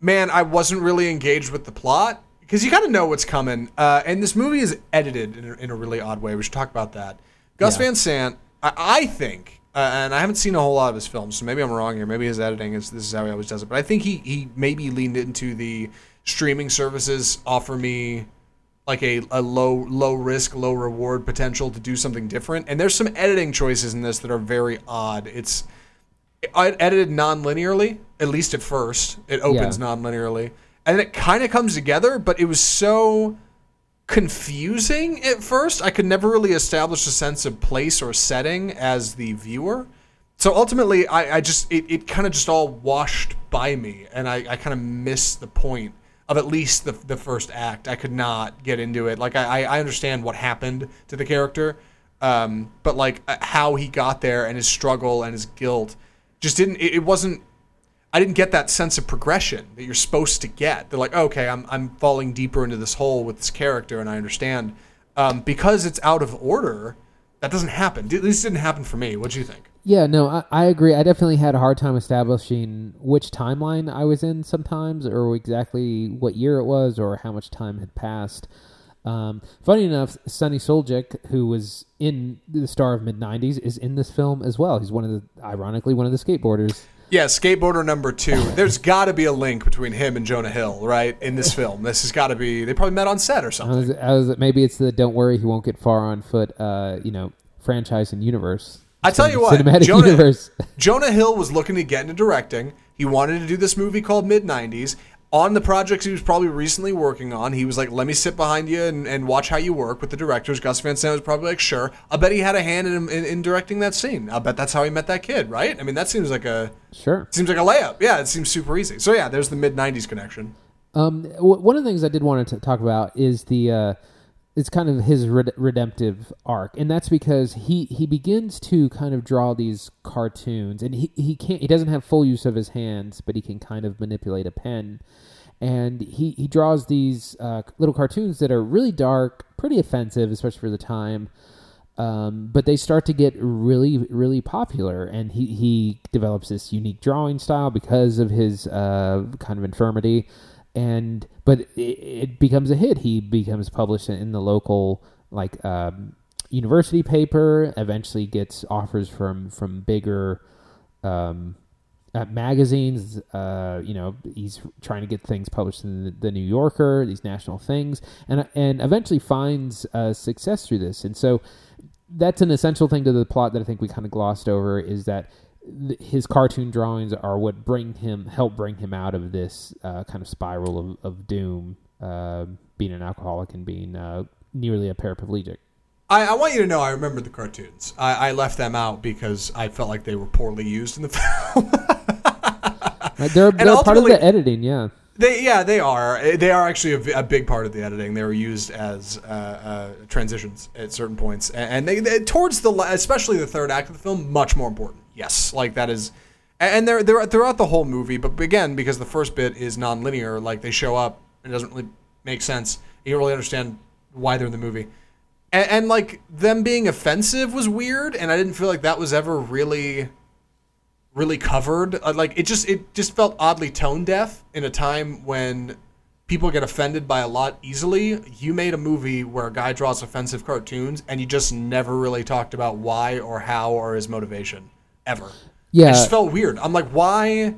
A: man, I wasn't really engaged with the plot because you kind of know what's coming. Uh, and this movie is edited in a, in a really odd way. We should talk about that. Gus
B: Yeah.
A: Van Sant, I, I think, uh, and I haven't seen a whole lot of his films, so maybe I'm wrong here. Maybe his editing is this is how he always does it. But I think he he maybe leaned into the streaming services offer me like a, a low low risk low reward potential to do something different. And there's some editing choices in this that are very odd. It's I edited non-linearly at least at first. It opens
B: Yeah.
A: non-linearly. And it kind of comes together but it was so confusing at first. I could never really establish a sense of place or setting as the viewer. So ultimately i, I just it, it kind of just all washed by me and i, I kind of missed the point of at least the, the first act i could not get into it like i, I understand what happened to the character um, but like uh, how he got there and his struggle and his guilt just didn't it, it wasn't I didn't get that sense of progression that you're supposed to get. They're like, okay, I'm, I'm falling deeper into this hole with this character, and I understand. Um, because it's out of order, that doesn't happen. At least didn't happen for me. What do you think?
B: Yeah, no, I, I agree. I definitely had a hard time establishing which timeline I was in sometimes, or exactly what year it was, or how much time had passed. Um, funny enough, Sunny Suljic, who was in the star of mid '90s, is in this film as well. He's one of the, ironically, one of the skateboarders.
A: Yeah, skateboarder number two. There's got to be a link between him and Jonah Hill, right? In this film, this has got to be. They probably met on set or
B: I
A: something.
B: was, I was, maybe it's the "Don't worry, he won't get far on foot." Uh, you know, franchise and universe.
A: I tell you what,
B: cinematic
A: Jonah,
B: universe. (laughs)
A: Jonah Hill was looking to get into directing. He wanted to do this movie called Mid 90s. On the projects he was probably recently working on, he was like, let me sit behind you and, and watch how you work with the directors. Gus Van Sant was probably like, sure. I bet he had a hand in, in, in directing that scene. I bet that's how he met that kid, right? I mean, that seems like a
B: Sure.
A: seems like a layup. Yeah, it seems super easy. So yeah, there's the mid 90s connection.
B: Um, w- one of the things I did want to talk about is the uh, it's kind of his red- redemptive arc, and that's because he he begins to kind of draw these cartoons, and he he can't he doesn't have full use of his hands, but he can kind of manipulate a pen, and he he draws these uh, little cartoons that are really dark, pretty offensive, especially for the time. Um, but they start to get really, really popular, and he, he develops this unique drawing style because of his uh, kind of infirmity, and but it, it becomes a hit. He becomes published in the local like um, university paper. Eventually, gets offers from from bigger um, uh, magazines. Uh, you know, he's trying to get things published in the, the New Yorker, these national things, and and eventually finds uh, success through this. And so that's an essential thing to the plot that I think we kind of glossed over is that th- his cartoon drawings are what bring him help bring him out of this uh, kind of spiral of, of doom, uh, being an alcoholic and being uh, nearly a paraplegic.
A: I, I want you to know I remember the cartoons. I, I left them out because I felt like they were poorly used in the (laughs) film.
B: Uh, they're they're part of the editing, yeah.
A: They yeah they are Eh, they are actually a big part of the editing. They were used as uh, uh, transitions at certain points, and they, they towards the especially the third act of the film much more important. Yes, like that is, and they're they're throughout the whole movie. But again, because the first bit is non-linear, like they show up, it doesn't really make sense. You don't really understand why they're in the movie, and, and like them being offensive was weird, and I didn't feel like that was ever really really covered. Uh, Like it just it just felt oddly tone deaf in a time when people get offended by a lot easily. You made a movie where a guy draws offensive cartoons and you just never really talked about why or how or his motivation ever.
B: Yeah.
A: It just felt weird. I'm like, why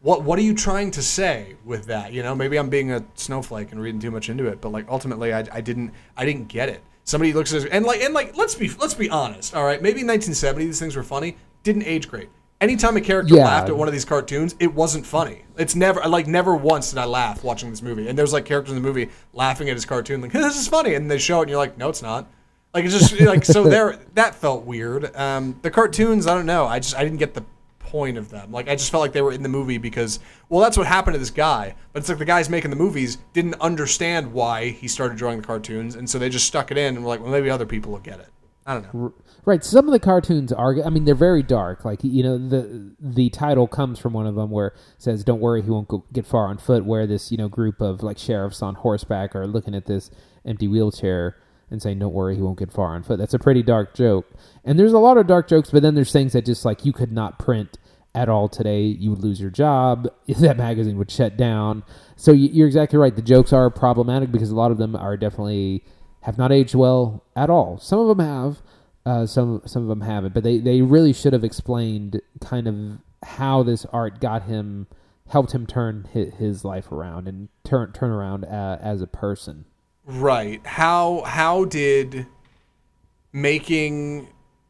A: what what are you trying to say with that? You know, maybe I'm being a snowflake and reading too much into it, but like ultimately I, I didn't I didn't get it. Somebody looks at and like and like let's be let's be honest, all right? Maybe in 1970 these things were funny, didn't age great. anytime a character
B: Yeah.
A: laughed at one of these cartoons, it wasn't funny. It's never like never once did I laugh watching this movie. And there's like characters in the movie laughing at his cartoon, like (laughs) this is funny, and they show it, and you're like, no, it's not. Like it's just like so (laughs) there that felt weird. Um, the cartoons, I don't know. I just I didn't get the point of them. Like I just felt like they were in the movie because well, that's what happened to this guy. But it's like the guys making the movies didn't understand why he started drawing the cartoons, and so they just stuck it in and were like, well, maybe other people will get it. I don't know.
B: Right. Some of the cartoons are. I mean, they're very dark. Like you know, the the title comes from one of them where it says, "Don't worry, he won't go, get far on foot." Where this you know group of like sheriffs on horseback are looking at this empty wheelchair and saying, "Don't worry, he won't get far on foot." That's a pretty dark joke. And there's a lot of dark jokes, but then there's things that just like you could not print at all today. You would lose your job. (laughs) That magazine would shut down. So you- you're exactly right. The jokes are problematic because a lot of them are definitely have not aged well at all. Some of them have, uh, some some of them haven't. But they they really should have explained kind of how this art got him, helped him turn his, his life around and turn turn around uh, as a person.
A: Right. How how did making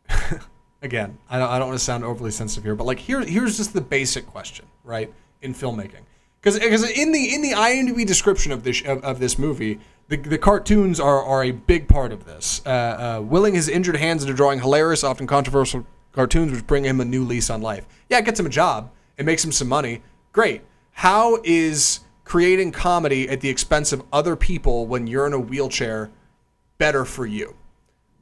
A: (laughs) again, I don't I don't want to sound overly sensitive here, but like here here's just the basic question, right? In filmmaking. Cuz because in the in the IMDb description of this of, of this movie, the, the cartoons are, are a big part of this. Uh, uh, willing his injured hands into drawing hilarious, often controversial cartoons, which bring him a new lease on life. Yeah, it gets him a job. It makes him some money. Great. How is creating comedy at the expense of other people when you're in a wheelchair better for you?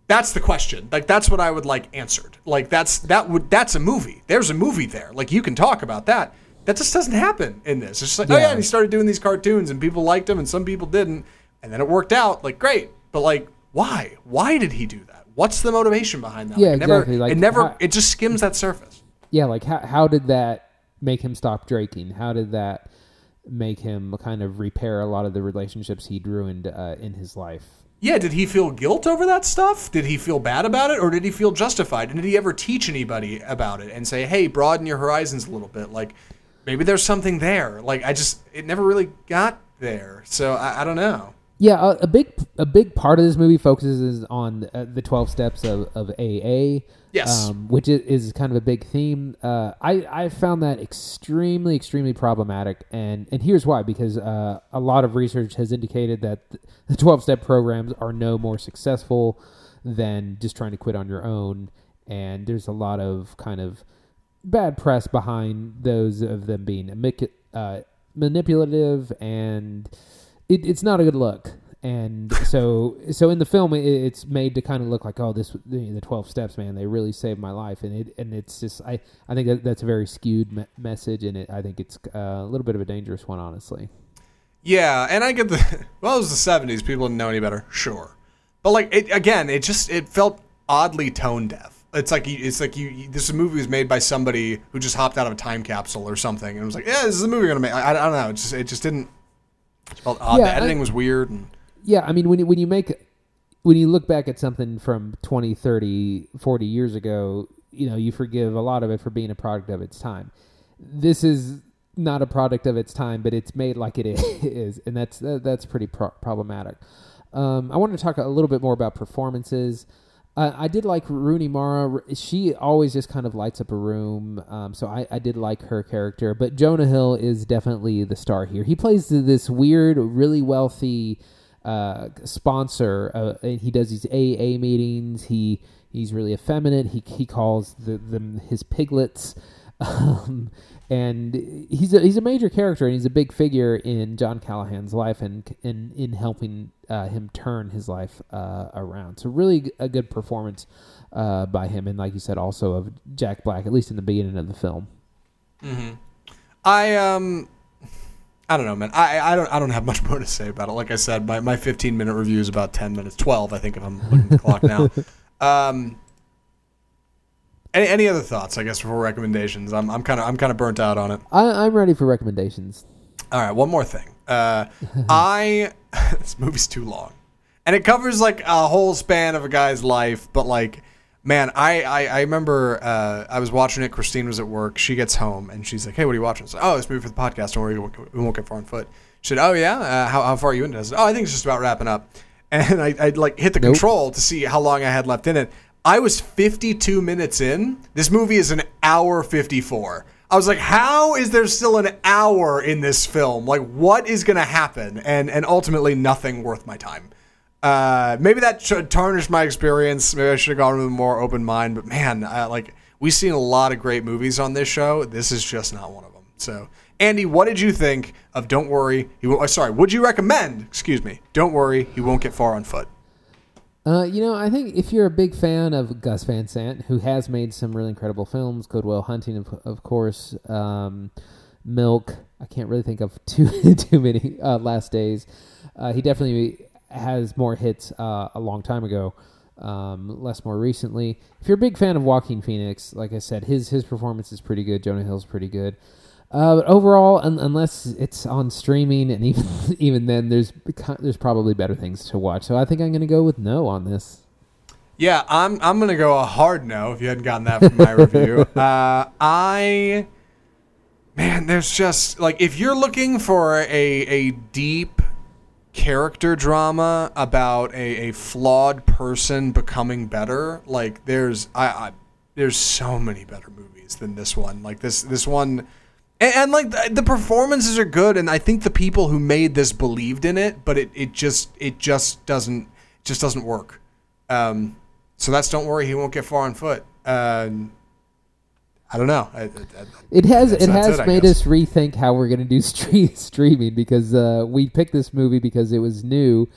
A: That's the question. Like that's what I would like answered. Like that's that would that's a movie. There's a movie there. Like you can talk about that. That just doesn't happen in this. It's just like, oh yeah,
B: Yeah.
A: and he started doing these cartoons and people liked him and some people didn't. And then it worked out. Like great. But like why? Why did he do that? What's the motivation behind that?
B: Yeah,
A: Like, it never,
B: exactly. Like,
A: it never
B: how-
A: it just skims that surface.
B: Yeah, like how how did that make him stop drinking? How did that make him kind of repair a lot of the relationships he'd ruined uh, in his life?
A: Yeah, did he feel guilt over that stuff? Did he feel bad about it or did he feel justified? And did he ever teach anybody about it and say, "Hey, broaden your horizons a little bit." Like maybe there's something there. Like I just it never really got there. So I, I don't know.
B: Yeah, a, a big a big part of this movie focuses on uh, the twelve steps of, of AA.
A: Yes.
B: um, which is, is kind of a big theme. Uh, I I found that extremely extremely problematic, and and here's why: because uh, a lot of research has indicated that the twelve step programs are no more successful than just trying to quit on your own, and there's a lot of kind of bad press behind those of them being uh, manipulative and it, it's not a good look and so so in the film it, it's made to kind of look like oh this the, the 12 steps man they really saved my life and it and it's just i i think that that's a very skewed me- message and it i think it's uh, a little bit of a dangerous one honestly
A: Yeah, and I get the (laughs) well, it was the '70s. People didn't know any better, sure. But like it, again, it just it felt oddly tone deaf. It's like you, it's like you. This movie was made by somebody who just hopped out of a time capsule or something, and it was like, "Yeah, this is the movie we're gonna make." I, I don't know. It just it just didn't. It felt odd.
B: Yeah,
A: the editing
B: I-
A: was weird. And,
B: yeah i mean when you, when you make when you look back at something from 20 30 40 years ago you know you forgive a lot of it for being a product of its time this is not a product of its time but it's made like it (laughs) is and that's that, that's pretty pro- problematic um, i wanted to talk a little bit more about performances uh, I did like Rooney Mara. She always just kind of lights up a room. Um, so I, I did like her character. But Jonah Hill is definitely the star here. He plays this weird, really wealthy uh, sponsor. Uh, he does these AA meetings. He he's really effeminate. He he calls the, them his piglets. (laughs) Um, and he's a, he's a major character and he's a big figure in John Callahan's life and in in helping uh, him turn his life uh, around. So really a good performance uh, by him and like you said also of Jack Black at least in the beginning of the film.
A: hmm I um, I don't know, man. I I don't I don't have (laughs) much more to say about it. Like I said, my, my 15 minute review is about 10 minutes, 12, I think, if I'm looking at the clock now. (laughs) Um. Any, any other thoughts? I guess before recommendations, I'm I'm kind of I'm kind of burnt out on it.
B: I, I'm ready for recommendations.
A: All right, one more thing. Uh, (laughs) I this movie's too long, and it covers like a whole span of a guy's life. But like, man, I I, I remember uh, I was watching it. Christine was at work. She gets home and she's like, "Hey, what are you watching?" I said, "Oh, this movie for the podcast. Don't worry, we won't- get far on foot." She said, "Oh yeah, uh, how how far are you into?" it?" I said, "Oh, I think it's just about wrapping up." (laughs) And I I like hit the
B: Nope.
A: control to see how long I had left in it. I was 52 minutes in. This movie is an hour 54. I was like, how is there still an hour in this film? Like, what is going to happen? And and ultimately, nothing worth my time. Uh, maybe that should tarnish my experience. Maybe I should have gone with a more open mind. But man, uh, like we've seen a lot of great movies on this show. This is just not one of them. So, Andy, what did you think of Don't Worry? Will, uh, sorry, would you recommend? Excuse me. Don't worry, he won't get far on foot.
B: Uh, you know, I think if you're a big fan of Gus Van Sant, who has made some really incredible films, Good Will Hunting, of, of course, um, Milk. I can't really think of too (laughs) too many uh, last days. Uh, he definitely has more hits uh, a long time ago, um, less more recently. If you're a big fan of Joaquin Phoenix, like I said, his his performance is pretty good. Jonah Hill's pretty good. Uh, but overall, un- unless it's on streaming, and (laughs) even even then, there's there's probably better things to watch. So I think I'm going to go with no on this.
A: Yeah, I'm I'm gonna go a hard no if you hadn't gotten that from my review. (laughs) Uh, I man, there's just like if you're looking for a a deep character drama about a, a flawed person becoming better, like there's I, I there's so many better movies than this one. Like this this one. And, and like the, the performances are good, and I think the people who made this believed in it, but it, it just it just doesn't just doesn't work. Um, so that's don't worry, he won't get far on foot. I don't know. I, I,
B: It has it has
A: I
B: made us rethink how we're going to do (laughs) stre- streaming because uh, we picked this movie because it was new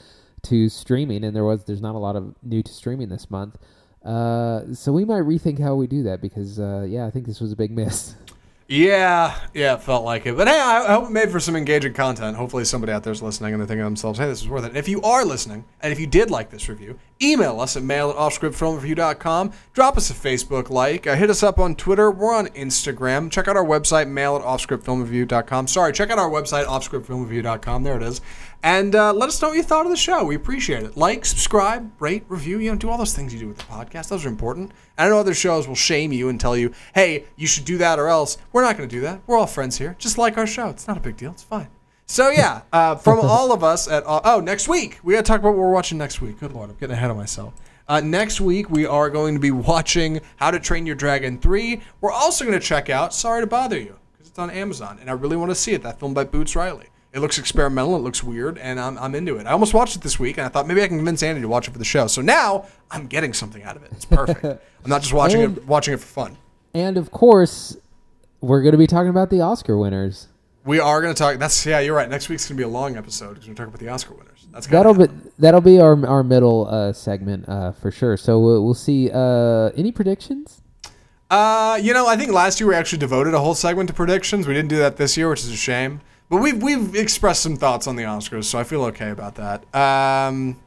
B: to streaming and there was there's not a lot of new to streaming this month. Uh, so we might rethink how we do that because uh, yeah, I think this was a big miss. (laughs)
A: Yeah, yeah, it felt like it. But hey, I hope it made for some engaging content. Hopefully, somebody out there's listening and they're thinking to themselves, hey, this is worth it. And if you are listening, and if you did like this review, email us at mail at offscriptfilmreview.com. Drop us a Facebook like. Uh, hit us up on Twitter. We're on Instagram. Check out our website, mail at offscriptfilmreview.com. Sorry, check out our website, offscriptfilmreview.com. There it is. And uh, let us know what you thought of the show. We appreciate it. Like, subscribe, rate, review. You know, do all those things you do with the podcast. Those are important. And I know other shows will shame you and tell you, hey, you should do that or else. We're not going to do that. We're all friends here. Just like our show. It's not a big deal. It's fine. So yeah, uh, from (laughs) all of us at oh next week we got to talk about what we're watching next week. Good lord, I'm getting ahead of myself. Uh, next week we are going to be watching How to Train Your Dragon 3. We're also going to check out Sorry to Bother You because it's on Amazon and I really want to see it. That film by Boots Riley. It looks experimental. It looks weird, and I'm, I'm into it. I almost watched it this week, and I thought maybe I can convince Andy to watch it for the show. So now I'm getting something out of it. It's perfect. (laughs) I'm not just watching
B: And-
A: it watching it for fun.
B: And of course, we're going to be talking about the Oscar winners.
A: We are going to talk. That's yeah, you're right. Next week's going to be a long episode because we're talking about the Oscar winners. That's gotta
B: That'll be that'll be our our middle uh, segment uh, for sure. So we'll, we'll see. Uh, any predictions?
A: Uh, you know, I think last year we actually devoted a whole segment to predictions. We didn't do that this year, which is a shame. But we've we've expressed some thoughts on the Oscars, so I feel okay about that. Um,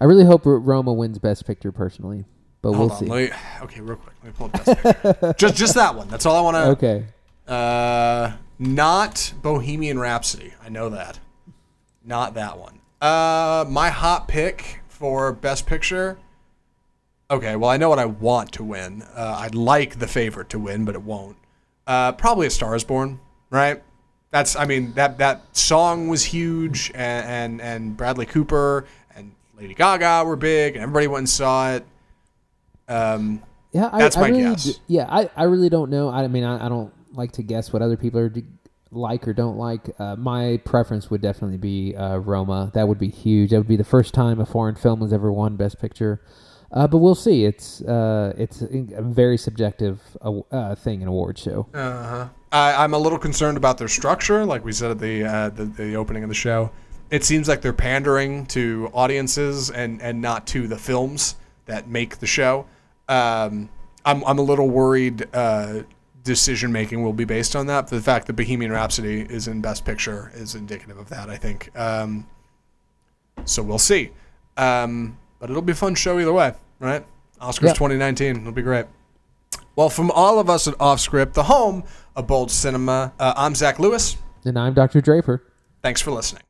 B: I really hope Roma wins Best Picture personally, but we'll
A: on,
B: see.
A: me, okay, real quick, let me pull up Best Picture. (laughs) just just that one. That's all I want to.
B: Okay.
A: Uh, not Bohemian Rhapsody. I know that. Not that one. Uh, my hot pick for Best Picture. Okay, well I know what I want to win. Uh, I'd like the favorite to win, but it won't. Uh, probably A Star Is Born, right? That's. I mean that that song was huge, and and, and Bradley Cooper and Lady Gaga were big, and everybody went and saw it. Um,
B: Yeah, I,
A: that's
B: I
A: my
B: really
A: guess.
B: d- yeah, I, I really don't know. I mean, I, I don't like to guess what other people are d- like or don't like. Uh, my preference would definitely be uh, Roma. That would be huge. That would be the first time a foreign film has ever won Best Picture. Uh, but we'll see. It's uh, it's a very subjective uh, uh, thing in award show.
A: Uh-huh. I, I'm a little concerned about their structure, like we said at the, uh, the the opening of the show. It seems like they're pandering to audiences and, and not to the films that make the show. Um, I'm I'm a little worried. Uh, decision making will be based on that. The fact that Bohemian Rhapsody is in Best Picture is indicative of that. I think. Um, so we'll see. Um, but it'll be a fun show either way, right? Oscars
B: Yep.
A: 2019. It'll be great. Well, from all of us at Offscript, the home of Bold Cinema, uh, I'm Zach Lewis.
B: And I'm Dr. Draper.
A: Thanks for listening.